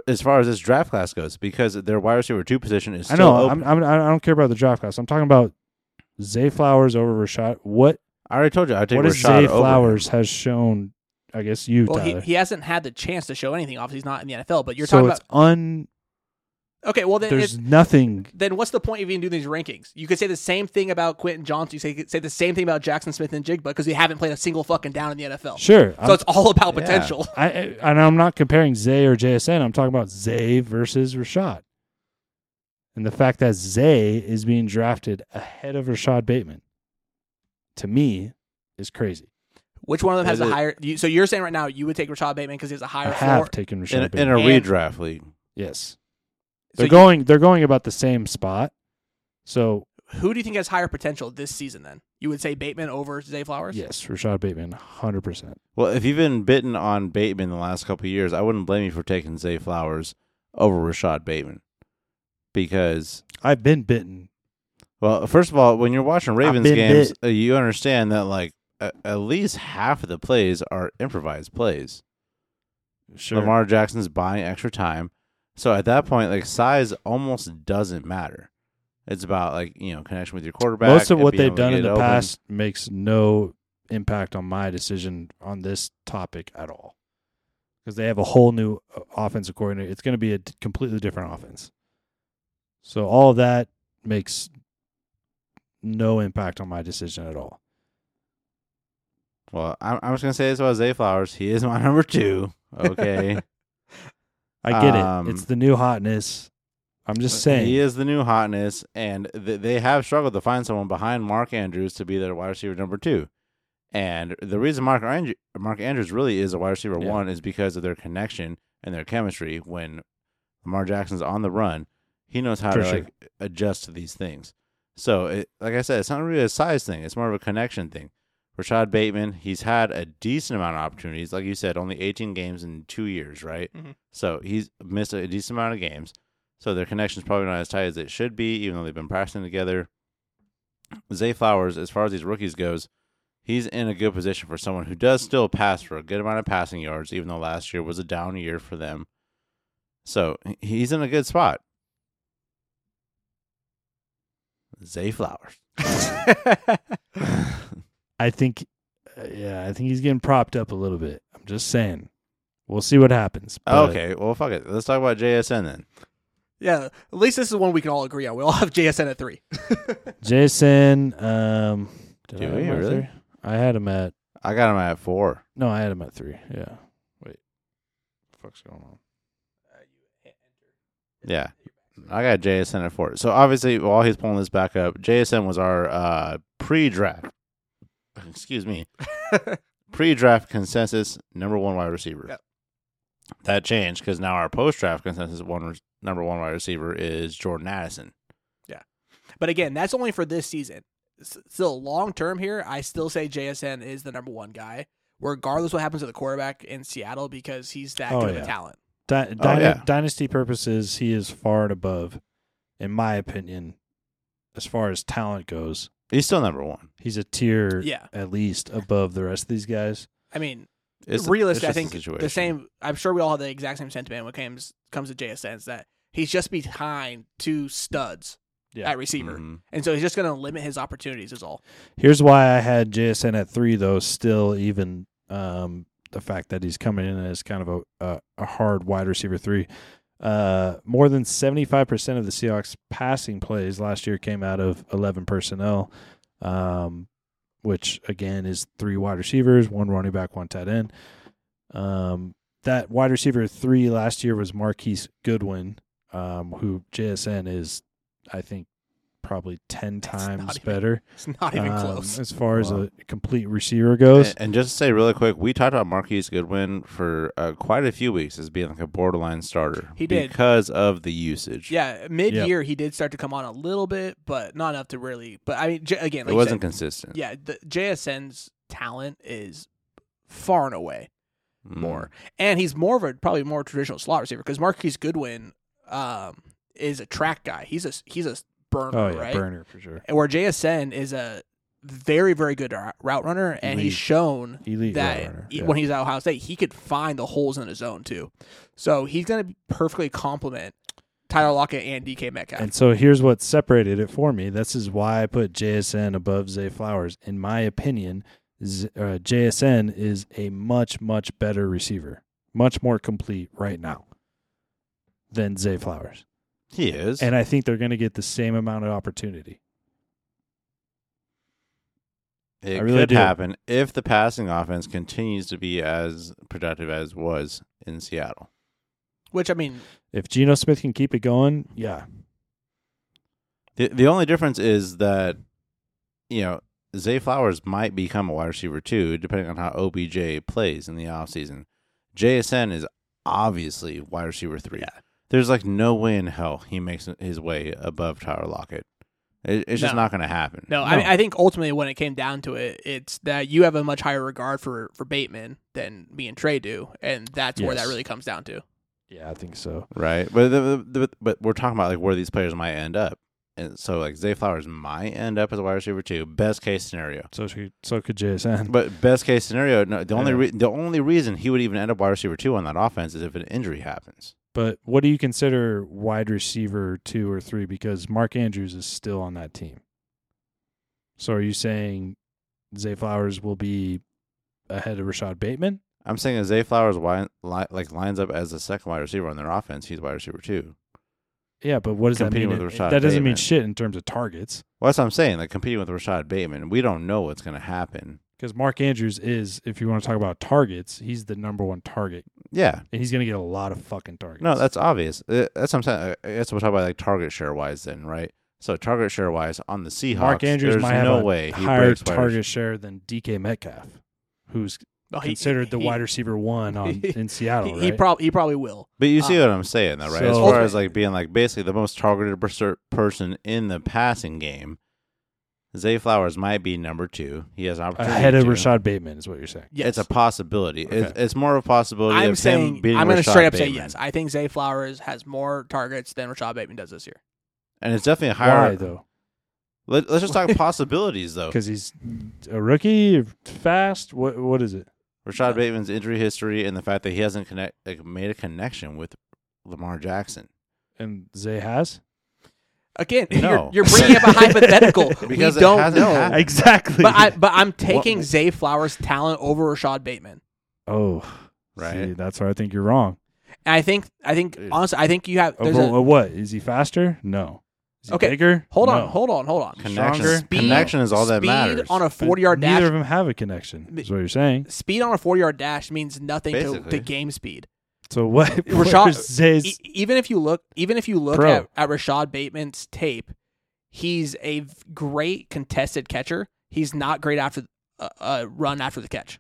As far as this draft class goes, because their wide receiver two position is I know. open. I'm, I'm, I don't care about the draft class. I'm talking about Zay Flowers over Rashod. What I already told you I take what is Rashod Zay over. Flowers has shown? I guess you, Well, he, he hasn't had the chance to show anything. Obviously, he's not in the NFL. But you're so talking it's about un. okay. Well, then There's nothing then what's the point of even doing these rankings? You could say the same thing about Quentin Johnson. You say say the same thing about Jaxon Smith-Njigba because they haven't played a single fucking down in the NFL. Sure. So it's all about Yeah. potential. I, I and I'm not comparing Zay or JSN. I'm talking about Zay versus Rashod. And the fact that Zay is being drafted ahead of Rashod Bateman, to me, is crazy. Which one of them has a higher? You, so you're saying right now you would take Rashod Bateman because he has a higher have floor. taken in, Rashod a- in Bateman. a And- redraft league. yes, So they're you- going. They're going about the same spot. So Who do you think has higher potential this season? Then you would say Bateman over Zay Flowers. yes, Rashod Bateman, hundred percent. Well, if you've been bitten on Bateman the last couple of years, I wouldn't blame you for taking Zay Flowers over Rashod Bateman. Because, I've been bitten. well, first of all, when you're watching Ravens been games, bit. uh, you understand that like a- at least half of the plays are improvised plays. Sure. Lamar Jackson's buying extra time. So at that point, like size almost doesn't matter. It's about like you know connection with your quarterback. Most of what they've done in the open. past makes no impact on my decision on this topic at all. Because they have a whole new uh, offensive coordinator. It's going to be a completely different offense. So all of that makes no impact on my decision at all. Well, I'm, just gonna say this about Zay Flowers. He is my number two. Okay, I get Um, it. It's the new hotness. I'm just saying. he is the new hotness, and th- they have struggled to find someone behind Mark Andrews to be their wide receiver number two. And the reason Mark Andrew- Mark Andrews really is a wide receiver Yeah. one is because of their connection and their chemistry. When Lamar Jackson's on the run, he knows how For to sure. like adjust to these things. So, it, like I said, it's not really a size thing; it's more of a connection thing. Rashod Bateman, he's had a decent amount of opportunities. Like you said, only 18 games in two years, right? Mhm. So he's missed a decent amount of games. So their connection's probably not as tight as it should be, even though they've been practicing together. Zay Flowers, as far as these rookies goes, he's in a good position for someone who does still pass for a good amount of passing yards, even though last year was a down year for them. So he's in a good spot. Zay Flowers. I think, uh, yeah, I think he's getting propped up a little bit. I'm just saying. We'll see what happens. but okay, well, fuck it. Let's talk about JSN then. Yeah, at least this is one we can all agree on. We all have JSN at three. Jason, um, did Do I have we? him at Really? three? I had him at I got him at four. no, I had him at three. Yeah. Wait, what the fuck's going on? Yeah. I got JSN at four. So obviously, while he's pulling this back up, JSN was our uh, pre-draft. Excuse me, pre-draft consensus number one wide receiver. Yep. That changed because now our post-draft consensus one re- number one wide receiver is Jordan Addison. Yeah, but again, that's only for this season. S- Still, long term here, I still say JSN is the number one guy, regardless what happens to the quarterback in Seattle, because he's that Oh, good of yeah. a talent. Di- Oh, dyna- yeah. Dynasty purposes, he is far and above, in my opinion, as far as talent goes. He's still number one. He's a tier Yeah. at least above the rest of these guys. I mean, It's realistic. I it's just think a the same. I'm sure we all have the exact same sentiment when it comes comes to JSN. Is that he's just behind two studs Yeah. at receiver, Mhm. and so he's just going to limit his opportunities. Is all. Here's why I had JSN at three, though. Still, even um, the fact that he's coming in as kind of a a, a hard wide receiver three. Uh, more than 75% of the Seahawks passing plays last year came out of 11 personnel, um, which again is three wide receivers, one running back, one tight end. Um, that wide receiver three last year was Marquise Goodwin, um, who JSN is, I think, probably 10 It's times even better It's not even um, close. as far as Wow. a complete receiver goes. And, and just to say really quick, we talked about Marquise Goodwin for uh, quite a few weeks as being like a borderline starter. He did. because of the usage. Yeah, mid year he did start to come on a little bit, but not enough to really. But I mean, J- again, like it wasn't said, consistent. yeah, the JSN's talent is far and away Mm. more, and he's more of a probably more traditional slot receiver because Marquise Goodwin um, is a track guy. He's a he's a burner, oh yeah, right? burner for sure. And where JSN is a very very good route runner, and he's shown Elite that runner, yeah. when he's at Ohio State, he could find the holes in his zone too. So he's going to perfectly complement Tyler Lockett and DK Metcalf. And so here's what separated it for me. This is why I put JSN above Zay Flowers. In my opinion, Z- uh, JSN is a much much better receiver, much more complete right now than Zay Flowers. He is. And I think they're going to get the same amount of opportunity. it I really could do. happen if the passing offense continues to be as productive as was in Seattle. Which I mean, If Geno Smith can keep it going, yeah, The the only difference is that you know Zay Flowers might become a wide receiver too, depending on how OBJ plays in the offseason. JSN is obviously wide receiver three. Yeah. There's like no way in hell he makes his way above Tyler Lockett. It, it's just No. not going to happen. no, I, mean, I think ultimately when it came down to it, it's that you have a much higher regard for for Bateman than me and Trey do, and that's where that Yes. really comes down to. yeah, I think so. right? But the, the, the, but we're talking about like where these players might end up, and so like Zay Flowers might end up as a wide receiver too. Best case scenario. So should, so could JSN. But best case scenario, no, the only Yeah. re- the only reason he would even end up wide receiver two on that offense is if an injury happens. But what do you consider wide receiver two or three? Because Mark Andrews is still on that team. So are you saying Zay Flowers will be ahead of Rashod Bateman? I'm saying Zay Flowers wi- li- like lines up as the second wide receiver on their offense, he's wide receiver two. Yeah, but what does that mean? with It- Rashod that doesn't mean shit in terms of targets. Well, that's what I'm saying. Like competing with Rashod Bateman, we don't know what's going to happen. Because Mark Andrews is, if you want to talk about targets, he's the number one target, Yeah, and he's going to get a lot of fucking targets. no, that's obvious. Uh, That's what I'm saying. I what we'll talk about like target share wise then, right? So target share wise on the Seahawks, Mark Andrews there's might have no a way higher breaks wide target share than DK Metcalf, who's No, he- considered the he- wide receiver one on he- in Seattle. He, he probably he probably will. But you see Uh, what I'm saying, though, right? as so- far as like being like basically the most targeted person in the passing game, Zay Flowers might be number two. He has an opportunity ahead of to. Rashod Bateman is what you're saying. Yes. It's a possibility. It's, Okay. it's more of a possibility. I'm of him saying beating I'm going to straight up say yes. I think Zay Flowers has more targets than Rashod Bateman does this year. and it's definitely a higher. Why though? Let, us just talk possibilities though. Because he's a rookie, fast. What what is it? Rashod Bateman's injury history and the fact that he hasn't connect like, made a connection with Lamar Jackson. And Zay has Again, No. you're, you're bringing up a hypothetical. Because we it don't hasn't know. happened. exactly. But I but I'm taking What- Zay Flowers' talent over Rashod Bateman. oh, Right. see, that's where I think you're wrong. And I think I think honestly, I think you have. There's Over, a, what is he faster? No. Is he Okay, bigger? hold on, No. hold on, hold on. Connection, Speed- connection is all that speed matters. on a forty yard dash. Neither of them have a connection. Is what you're saying. Speed on a forty yard dash means nothing to, Basically. to game speed. So what? Rashod- where's Zay's- E- even if you look, even if you look at, at Rashod Bateman's tape, he's a v- great contested catcher. He's not great after uh, uh, run after the catch.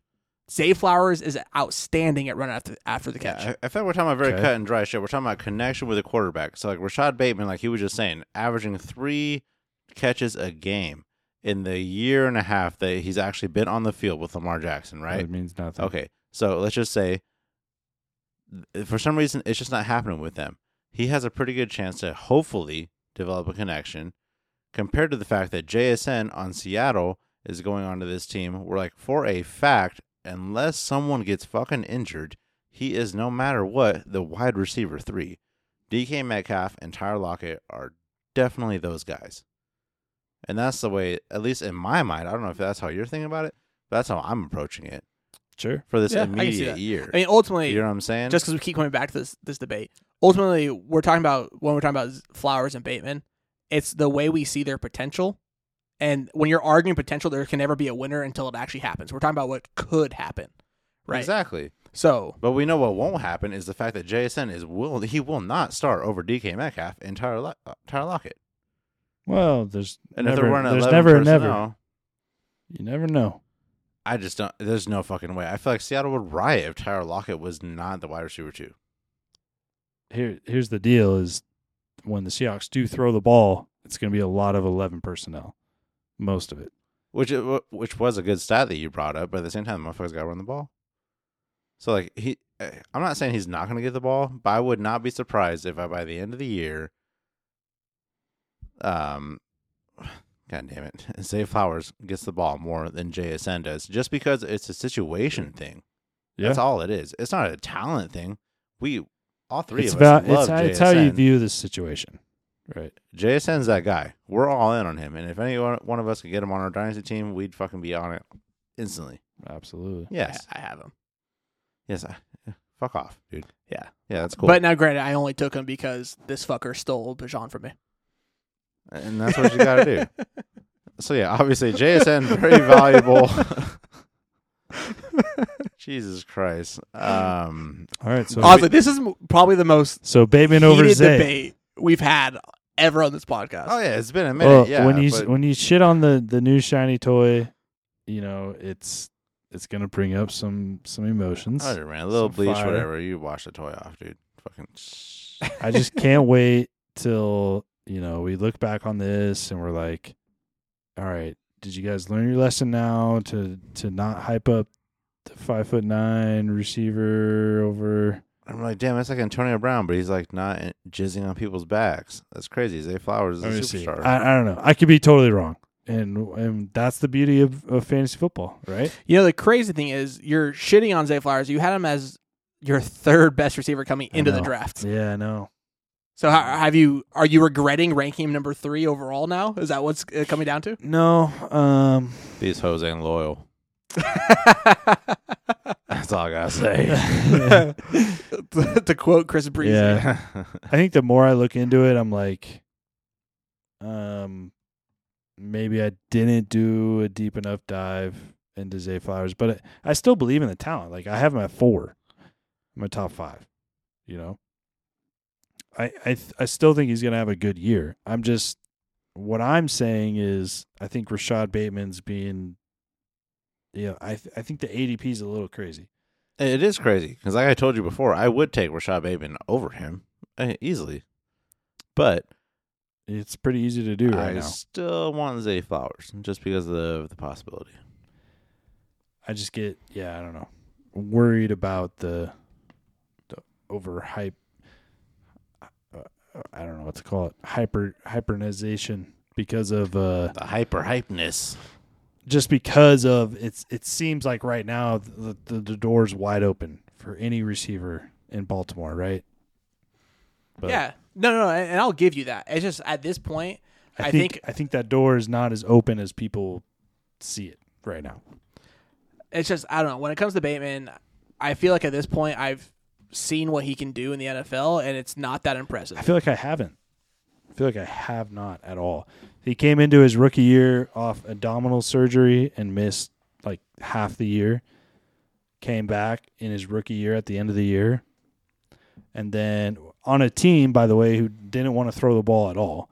Zay Flowers is outstanding at run after after the catch. Yeah, I, I feel like we're talking about very Okay. cut and dry shit. We're talking about connection with a quarterback. So like Rashod Bateman, like he was just saying, averaging three catches a game in the year and a half that he's actually been on the field with Lamar Jackson, right? That means nothing. Okay, so let's just say th- for some reason it's just not happening with them. He has a pretty good chance to hopefully develop a connection compared to the fact that JSN on Seattle is going onto this team. We're like, for a fact, unless someone gets fucking injured, he is no matter what the wide receiver three. DK Metcalf and Tyler Lockett are definitely those guys. And that's the way, at least in my mind, I don't know if that's how you're thinking about it, but that's how I'm approaching it Sure. for this Yeah, I can see immediate that. year. I mean, ultimately, you know what I'm saying? just because we keep coming back to this this debate, ultimately, we're talking about when we're talking about Flowers and Bateman, it's the way we see their potential. And when you're arguing potential, there can never be a winner until it actually happens. We're talking about what could happen, right? Exactly. So But we know what won't happen is the fact that JSN is will he will not start over DK Metcalf and Tyler, Lo- uh, Tyler Lockett. Well, there's And never, if they're running there's 11 never a personnel, never. You never know. I just don't. There's no fucking way. I feel like Seattle would riot if Tyler Lockett was not the wide receiver two. Here, here's the deal: is when the Seahawks do throw the ball, it's going to be a lot of eleven personnel, most of it. which which was a good stat that you brought up. But at the same time, the motherfucker's got to run the ball. So like he, eh, I'm not saying he's not going to get the ball, but I would not be surprised if I, by the end of the year, um, God damn it, Zay Flowers gets the ball more than JSN does, just because it's a situation thing. Yeah, That's all it is. It's not a talent thing. We all three it's of us love it's, how- JSN. it's how you view the situation, right? JSN's that guy. We're all in on him, and if any one one of us could get him on our dynasty team, we'd fucking be on it instantly. Absolutely. Yes, I, I have him. yes. I, fuck off, dude. Yeah. yeah, that's cool. But now, granted, I only took him because this fucker stole Bijan from me. And that's what you got to do. So yeah, obviously JSN very valuable. Jesus Christ. Um, All right. So Honestly, this is m- probably the most so Bateman over heated Zay. debate we've had ever on this podcast. oh yeah, it's been a minute. Well, yeah, when you but- when you shit on the the new shiny toy, you know it's it's gonna bring up some some emotions. Oh, man, a little some bleach, fire. whatever. You wash the toy off, dude. Fucking. I just can't wait till you know we look back on this and we're like, all right, did you guys learn your lesson now to to not hype up the five foot nine receiver over? I'm like, damn, that's like Antonio Brown, but he's like not jizzing on people's backs. That's crazy. Zay Flowers is Let a superstar. I, I don't know. I could be totally wrong, and and that's the beauty of, of fantasy football, right? You know, the crazy thing is you're shitting on Zay Flowers. You had him as your third best receiver coming I into the draft. Yeah, I know. So how, have you? Are you regretting ranking him number three overall now? Is that what's uh, coming down to? No, um, These hoes ain't loyal. That's all I gotta say. to, to quote Chris Breezy. yeah. I think the more I look into it, I'm like, um, maybe I didn't do a deep enough dive into Zay Flowers, but I, I still believe in the talent. Like I have him at four, I'm a top five. You know, I I th- I still think he's gonna have a good year. I'm just what I'm saying is I think Rashod Bateman's being, yeah, I th- I think the ADP is a little crazy. it is crazy because, like I told you before, I would take Rashod Bateman over him eh, easily, but It's pretty easy to do right I now. still want Zay Flowers just because of the, the possibility. I just get yeah, I don't know, worried about the the overhype. I don't know what to call it, hyper hypernization because of uh The hyper hypeness. just because of it's it seems like right now the the, the door's wide open for any receiver in Baltimore, right? But yeah. No, no, no, and and I'll give you that. It's just at this point, I, I think, think- I think that door is not as open as people see it right now. it's just I don't know. When it comes to Bateman, I feel like at this point I've seen what he can do in the NFL, and it's not that impressive. I feel like I haven't. I feel like I have not at all. He came into his rookie year off abdominal surgery and missed like half the year. Came back in his rookie year at the end of the year. And then on a team, by the way, who didn't want to throw the ball at all.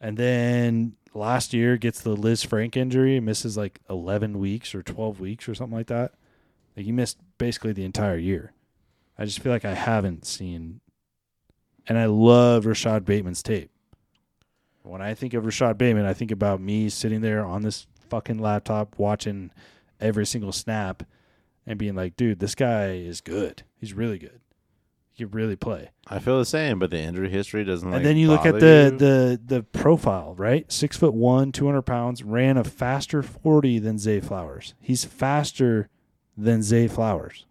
And then last year gets the Lisfranc injury, misses like 11 weeks or 12 weeks or something like that. Like he missed basically the entire year. I just feel like I haven't seen and I love Rashod Bateman's tape. When I think of Rashod Bateman, I think about me sitting there on this fucking laptop watching every single snap and being like, dude, this guy is good. He's really good. He can really play. I feel the same, but the injury history doesn't. Like, and then you look at the, you. the the profile, right? Six foot one, two hundred pounds, ran a faster forty than Zay Flowers. He's faster than Zay Flowers,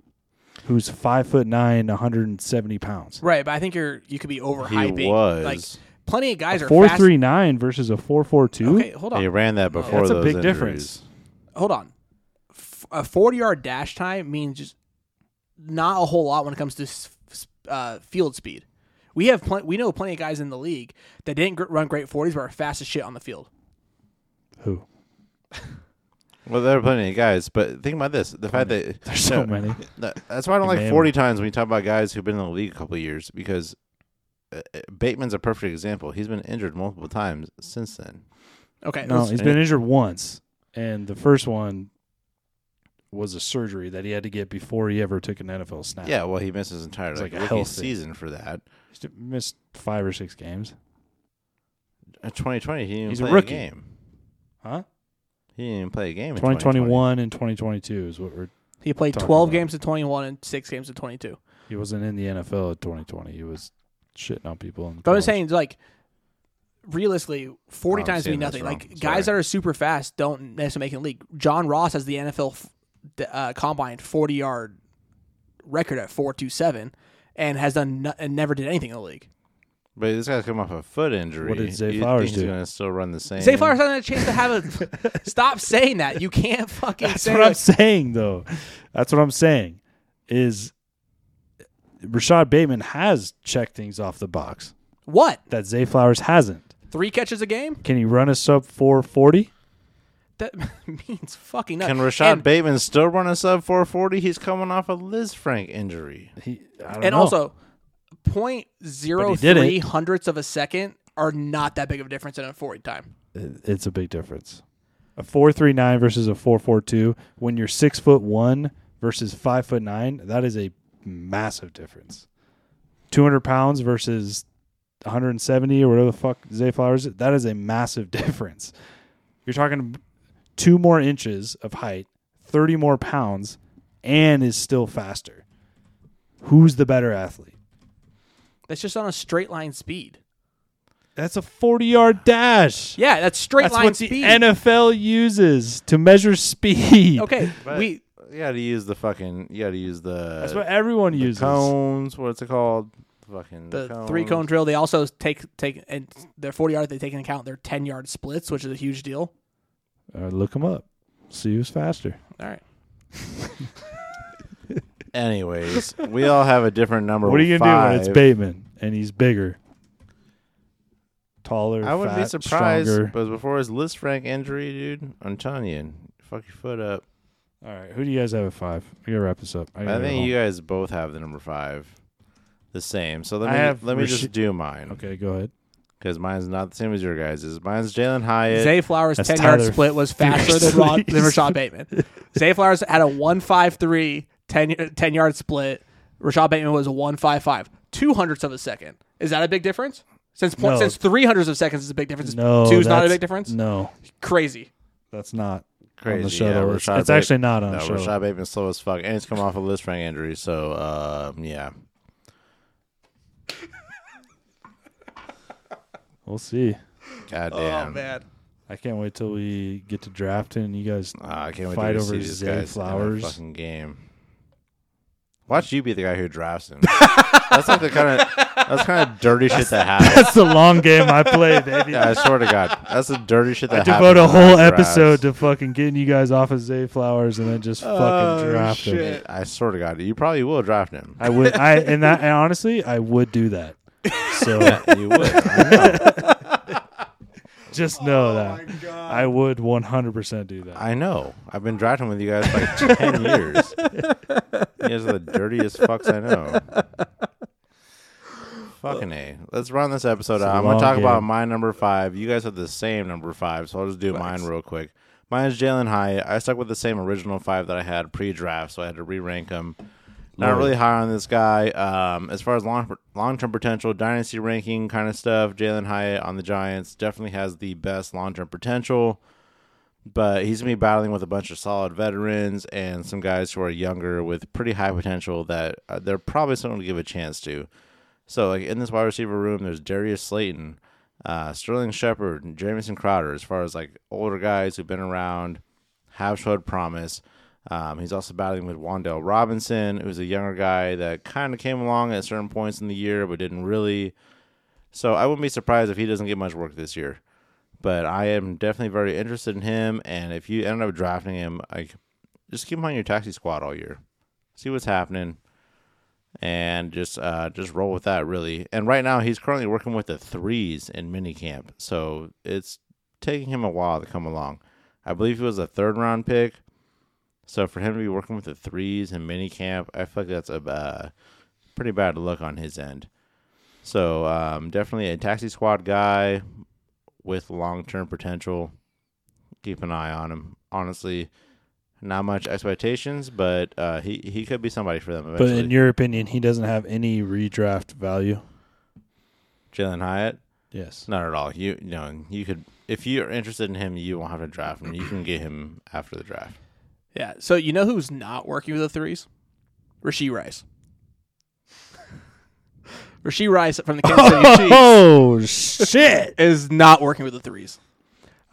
who's five foot nine, one hundred and seventy pounds. Right, but I think you're you could be he overhyping. was. like plenty of guys A are four fast. three nine versus a four four two. Okay, hold on. he ran that before That's a big injuries. difference. hold on. F- a 40 yard dash time means just not a whole lot when it comes to s- s- uh, field speed. We have plen- we know plenty of guys in the league that didn't gr- run great 40s but are fast as shit on the field. Who? Well, there are plenty of guys, but think about this: the fact that There's so no, many. That's why I don't like man. forty times when you talk about guys who've been in the league a couple of years because uh, uh, Bateman's a perfect example. He's been injured multiple times since then. Okay, No, he's been injured once, and the first one was a surgery that he had to get before he ever took an NFL snap. Yeah, well, he missed his entire It's like, like a rookie health season for that. He missed five or six games. In 2020, he didn't even He's a play rookie. game. Huh? He didn't even play a game. In 2021 and 2022 is what we're. he played talking 12 about. games to 21 and 6 games to 22. He wasn't in the NFL at 2020. He was shitting on people. In But I'm college. saying like realistically 40 Oh, I'm times mean saying that's nothing. wrong. Like Sorry. guys that are super fast don't necessarily make it in the league. John Ross has the NFL f- d- uh, combine 40 yard record at 427 and has done no- and never did anything in the league. But this guy's come off a foot injury. What did Zay You Flowers think he's do? going to still run the same? Zay Flowers hasn't had a chance to have a. stop saying that. You can't fucking That's say what I'm saying, though. That's what I'm saying. Is Rashod Bateman has checked things off the box What? that Zay Flowers hasn't. Three catches a game? Can he run a sub 440? That means fucking nothing. Can Rashod and, Bateman still run a sub 440? He's coming off a Lisfranc injury. He, I don't and know. also, point zero But he did three it. hundredths of a second are not that big of a difference in a 40 time. It's a big difference. A four three nine versus a four four two. When you're six foot one versus five foot nine, that is a massive difference. Two hundred pounds versus 170 or whatever the fuck Zay Flowers. is, That is a massive difference. You're talking two more inches of height, thirty more pounds, and is still faster. Who's the better athlete? That's just on a straight line speed. That's a 40 yard dash. Yeah, that's straight That's line what speed. the NFL uses to measure speed. okay, But we you got to use the fucking. You got to use the. That's what everyone the uses. cones. What's it called? Fucking the cones. three cone drill. They also take take and their 40 yard. They take into account their 10 yard splits, which is a huge deal. Uh, look them up. See who's faster. All right. Anyways, we all have a different number. what are you gonna do when it's Bateman and he's bigger, taller? I wouldn't be surprised, Stronger. but before his Lisfranc injury, dude, I'm telling you, fuck your foot up. All right, who do you guys have at five? I gotta wrap this up. I, I think you guys both have the number five, the same. So let I me have let me Rashi- just do mine Okay, go ahead. because mine's not the same as your guys's. Mine's Jalin Hyatt. Zay Flowers' That's 10 yard Tyler split was faster than, Rod, than Rashod Bateman. Zay Flowers had a 153 10, 10 yard split. Rashod Bateman was a 155. Two hundredths of a second. Is that a big difference? Since point, No. since three hundredths of seconds is a big difference. No, two is not a that's- big difference. No, Crazy. that's not Crazy, on the yeah, shuttle. it's Rashod it's Ba- actually not on no, the shuttle. Rashod Bateman's slow as fuck, and he's come off a Lisfranc injury. So um, yeah, We'll see. god Oh damn. man. I can't wait till we get to drafting and you guys Ah, I can't wait Fight to over see these Zay guys in a Flowers. fucking game. Watch you be the guy who drafts him. that's like the kind of that's kind of dirty shit that happens. That's the long game I play, baby. Yeah, I swear to God, that's the dirty shit that I happens. devote a whole I draft. episode to fucking getting you guys off of Zay Flowers and then just oh, fucking Oh, draft him. shit. I swear to God, you probably will draft him. I would, I and that, and honestly, I would do that. So you would. I know. just know oh that I would 100% do that. I know. I've been drafting with you guys for like ten years. Guys are the dirtiest fucks I know. Fucking a. Let's run this episode out. I'm gonna long talk about my number five. You guys have the same number five, so I'll just do mine real quick. Mine is Jalin Hyatt. I stuck with the same original five that I had pre-draft, so I had to re-rank them. Not it. really high on this guy. Um, as far as long long term potential, dynasty ranking kind of stuff, Jalin Hyatt on the Giants definitely has the best long term potential. But he's gonna be battling with a bunch of solid veterans and some guys who are younger with pretty high potential that uh, they're probably someone to give a chance to. So, like in this wide receiver room, there's Darius Slayton, uh, Sterling Shepard, Jamison Crowder. As far as like older guys who've been around, have showed promise. Um, he's also battling with Wan'Dale Robinson, who's a younger guy that kind of came along at certain points in the year, but didn't really. So I wouldn't be surprised if he doesn't get much work this year. But I am definitely very interested in him, and if you end up drafting him, like just keep him on your taxi squad all year, see what's happening, and just uh, just roll with that really. And right now he's currently working with the threes in minicamp, so it's taking him a while to come along. I believe he was a third round pick. So for him to be working with the threes in minicamp, I feel like that's a uh, pretty bad look on his end. So um, definitely a taxi squad guy with long term potential. Keep an eye on him. Honestly, not much expectations, but uh, he he could be somebody for them but in your opinion, he doesn't have any redraft value. Jalin Hyatt, Yes. not at all. You, you know you could if you're interested in him, you won't have to draft him. You can get him after the draft. Yeah. So you know who's not working with the threes? Rashee Rice. Rashee Rice from the Kansas City Chiefs Oh shit! is not working with the threes.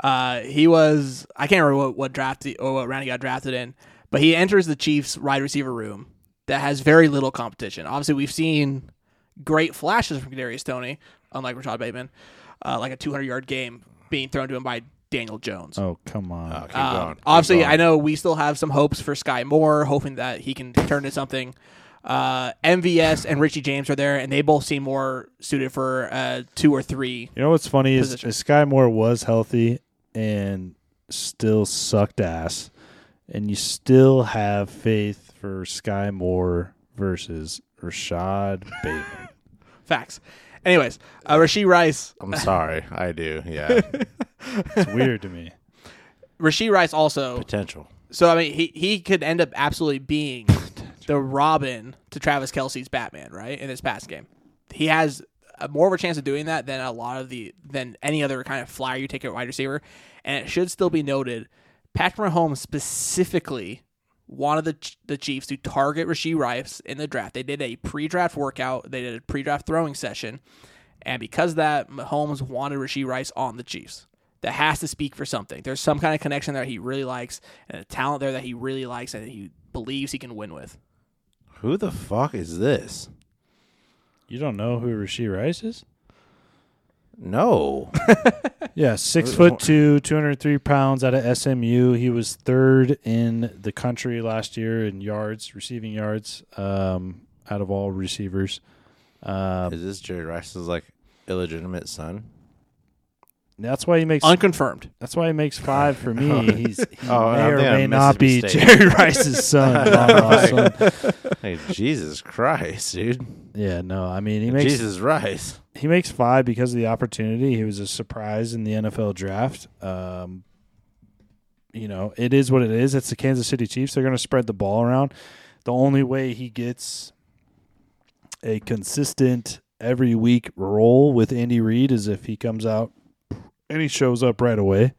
Uh, he was I can't remember what, what draft he, or what round he got drafted in, but he enters the Chiefs wide receiver room that has very little competition. Obviously, we've seen great flashes from Kadarius Toney, unlike Rashod Bateman, uh, like a 200 yard game being thrown to him by Daniel Jones. Oh come on! Uh, keep Um, going. Keep obviously, going. I know we still have some hopes for Skyy Moore, hoping that he can turn into something. Uh, MVS and Richie James are there, and they both seem more suited for uh, two or three. you know what's funny is, is Skyy Moore was healthy and still sucked ass, and you still have faith for Skyy Moore versus Rashod Bateman. Facts. Anyways, uh, Rashee Rice. I'm sorry, I do. Yeah, It's weird to me. Rashee Rice also. potential. So I mean, he he could end up absolutely being the Robin to Travis Kelce's Batman, right? In this past game, he has a, more of a chance of doing that than a lot of the than any other kind of flyer you take at wide receiver. And it should still be noted, Patrick Mahomes specifically wanted the the Chiefs to target Rashee Rice in the draft. They did a pre-draft workout. They did a pre-draft throwing session, and because of that, Mahomes wanted Rashee Rice on the Chiefs. That has to speak for something. There's some kind of connection there he really likes, and a talent there that he really likes, and he believes he can win with. Who the fuck is this? You don't know who Rashee Rice is? No. Yeah, six foot two, two hundred three pounds out of SMU. He was third in the country last year in yards, receiving yards, um, out of all receivers. Um, is this Jerry Rice's like illegitimate son? That's why he makes. Unconfirmed. that's why he makes five for me. He's he Oh, may or may not be State. Jerry Rice's son. son. Hey, Jesus Christ, dude. Yeah, no, I mean he makes Jesus Rice. he makes five because of the opportunity. He was a surprise in the NFL draft. Um, you know, it is what it is. It's the Kansas City Chiefs. They're going to spread the ball around. The only way he gets a consistent every week role with Andy Reid is if he comes out and he shows up right away.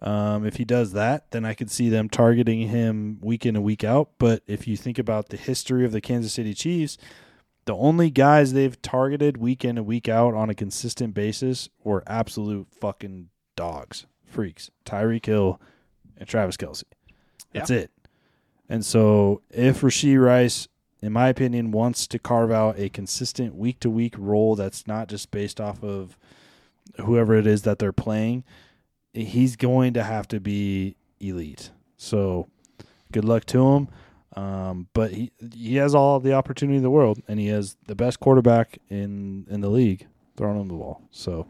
Um, if he does that, then I could see them targeting him week in and week out. But if you think about the history of the Kansas City Chiefs, the only guys they've targeted week in and week out on a consistent basis were absolute fucking dogs, freaks. Tyreek Hill and Travis Kelce. That's it. And so if Rashee Rice in my opinion, wants to carve out a consistent week to week role that's not just based off of whoever it is that they're playing, he's going to have to be elite. So good luck to him. Um, but he he has all the opportunity in the world, and he has the best quarterback in in the league throwing him the ball. So,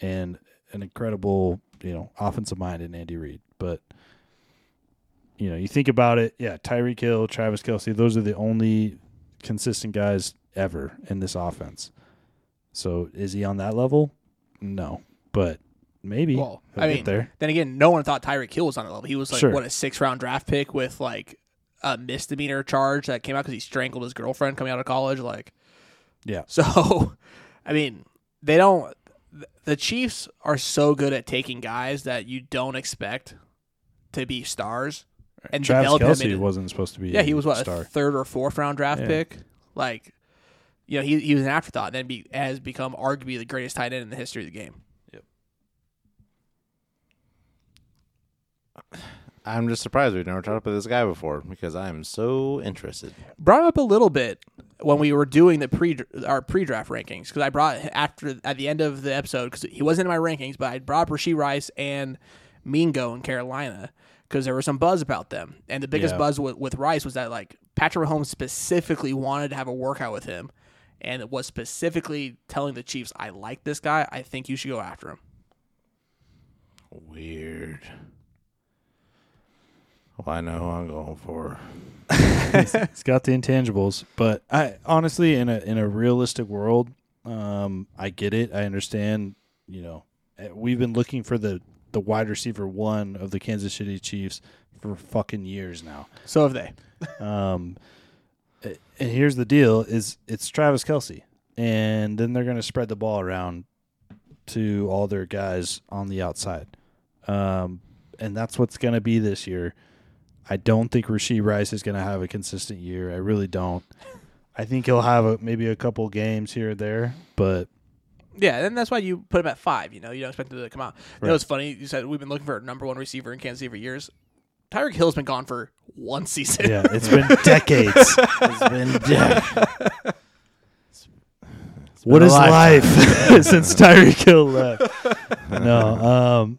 and an incredible you know offensive mind in Andy Reid. But you know, you think about it, yeah, Tyreek Hill, Travis Kelce, those are the only consistent guys ever in this offense. So is he on that level? No, but maybe. Well, I mean, there. then again, no one thought Tyreek Hill was on that level. He was like Sure. what a six round draft pick with like a misdemeanor charge that came out because he strangled his girlfriend coming out of college. Like, Yeah. So, I mean, they don't. The Chiefs are so good at taking guys that you don't expect to be stars and Travis Kelce into, wasn't supposed to be. Yeah, he was what a third or fourth round draft Yeah. pick. Like, you know, he he was an afterthought, and then be, has become arguably the greatest tight end in the history of the game. Yep. I'm just surprised we've never talked about this guy before because I am so interested. Brought up a little bit when we were doing the pre our pre draft rankings because I brought after at the end of the episode because he wasn't in my rankings, but I brought up Rashee Rice and Mingo in Carolina because there was some buzz about them, and the biggest Yeah. buzz with, with Rice was that like Patrick Mahomes specifically wanted to have a workout with him, and it was specifically telling the Chiefs, "I like this guy. I think you should go after him." Weird. Well, I know who I'm going for. He's got the intangibles, but I honestly, in a in a realistic world, um, I get it. I understand. You know, eh, we've been looking for the the wide receiver one of the Kansas City Chiefs for fucking years now. So have they. Um, and here's the deal: is it's Travis Kelce, and then they're going to spread the ball around to all their guys on the outside, um, and that's what's going to be this year. I don't think Rashee Rice is going to have a consistent year. I really don't. I think he'll have a, maybe a couple games here or there, but Yeah, and that's why you put him at five. You know, you don't expect him to come out. You know, it's funny. You said we've been looking for a number one receiver in Kansas City for years. Tyreek Hill's been gone for one season. yeah, it's been decades. It's been decades. What been a life since Tyreek Hill left? No, um,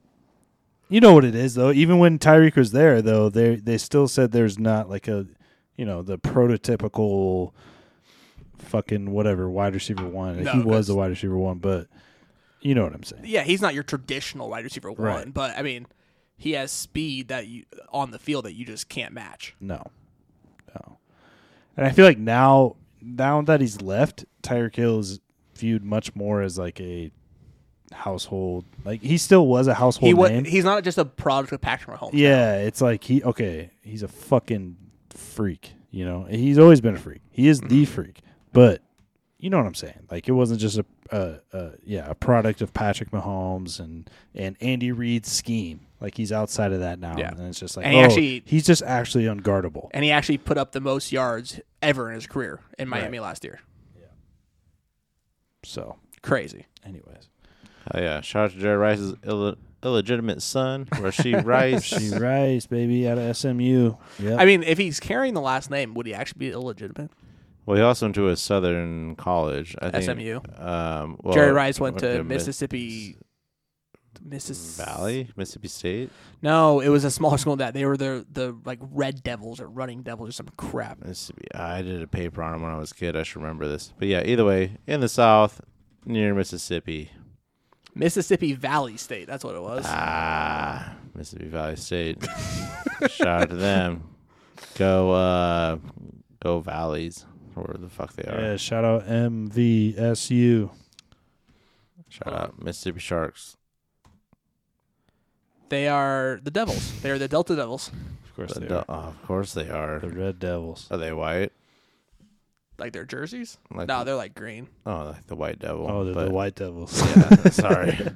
you know what it is though. Even when Tyreek was there, though, they they still said there's not like a, you know, the prototypical, fucking whatever wide receiver one. No, he was 'cause- the wide receiver one, but you know what I'm saying. yeah, he's not your traditional wide receiver one, Right. but I mean, he has speed that you on the field that you just can't match. No, no. And I feel like now, now that he's left, Tyreek Hill is viewed much more as like a household. Like he still was a household He wa- name. he's not just a product of Patrick Mahomes. yeah, it's like he okay. He's a fucking freak. You know, he's always been a freak. He is the mm-hmm. freak. But you know what I'm saying? Like it wasn't just a, a, a yeah a product of Patrick Mahomes and and Andy Reid's scheme. Like he's outside of that now, Yeah. and it's just like And he oh, actually- he's just actually unguardable. and he actually put up the most yards ever in his career in Miami last year. Yeah. So, Crazy. anyways. Oh yeah, shout out to Jerry Rice's Ill- illegitimate son, Rashee Rice. She Rice, baby, out of SMU. Yeah. I mean, if he's carrying the last name, would he actually be illegitimate? Well, he also went to a Southern college. I think. SMU. Um, well, Jerry Rice went to Mi- Mississippi. Mississippi Valley, Mississippi State. No, it was a smaller school than that. They were the the like Red Devils or Running Devils or some crap. Mississippi. I did a paper on them when I was a kid. I should remember this. But yeah, either way, in the South, near Mississippi. Mississippi Valley State. That's what it was. Ah, Mississippi Valley State. Shout out to them. Go, uh, go Valleys, or where the fuck they are. yeah, shout out MVSU. Shout out Mississippi Sharks. They are the Devils. They are the Delta Devils. Of course The they Del- are. oh, of course they are. The Red Devils. Are they white? Like their jerseys? Like no, they're like green. oh, like the White Devil. Oh, they're but- the White Devils. Yeah, sorry.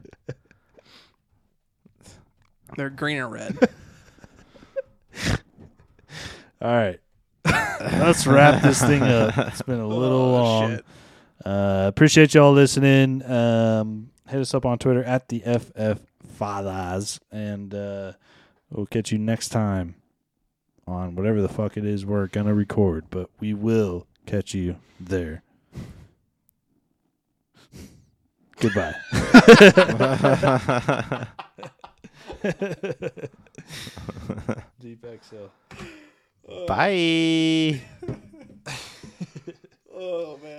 They're green and red. All right. Let's wrap this thing up. It's been a little Oh, long. shit. Uh, appreciate y'all listening. Um, hit us up on Twitter at the FF Fathers, and uh, we'll catch you next time on whatever the fuck it is we're gonna record, but we will catch you there. Goodbye. Deep exhale. Bye. Oh man.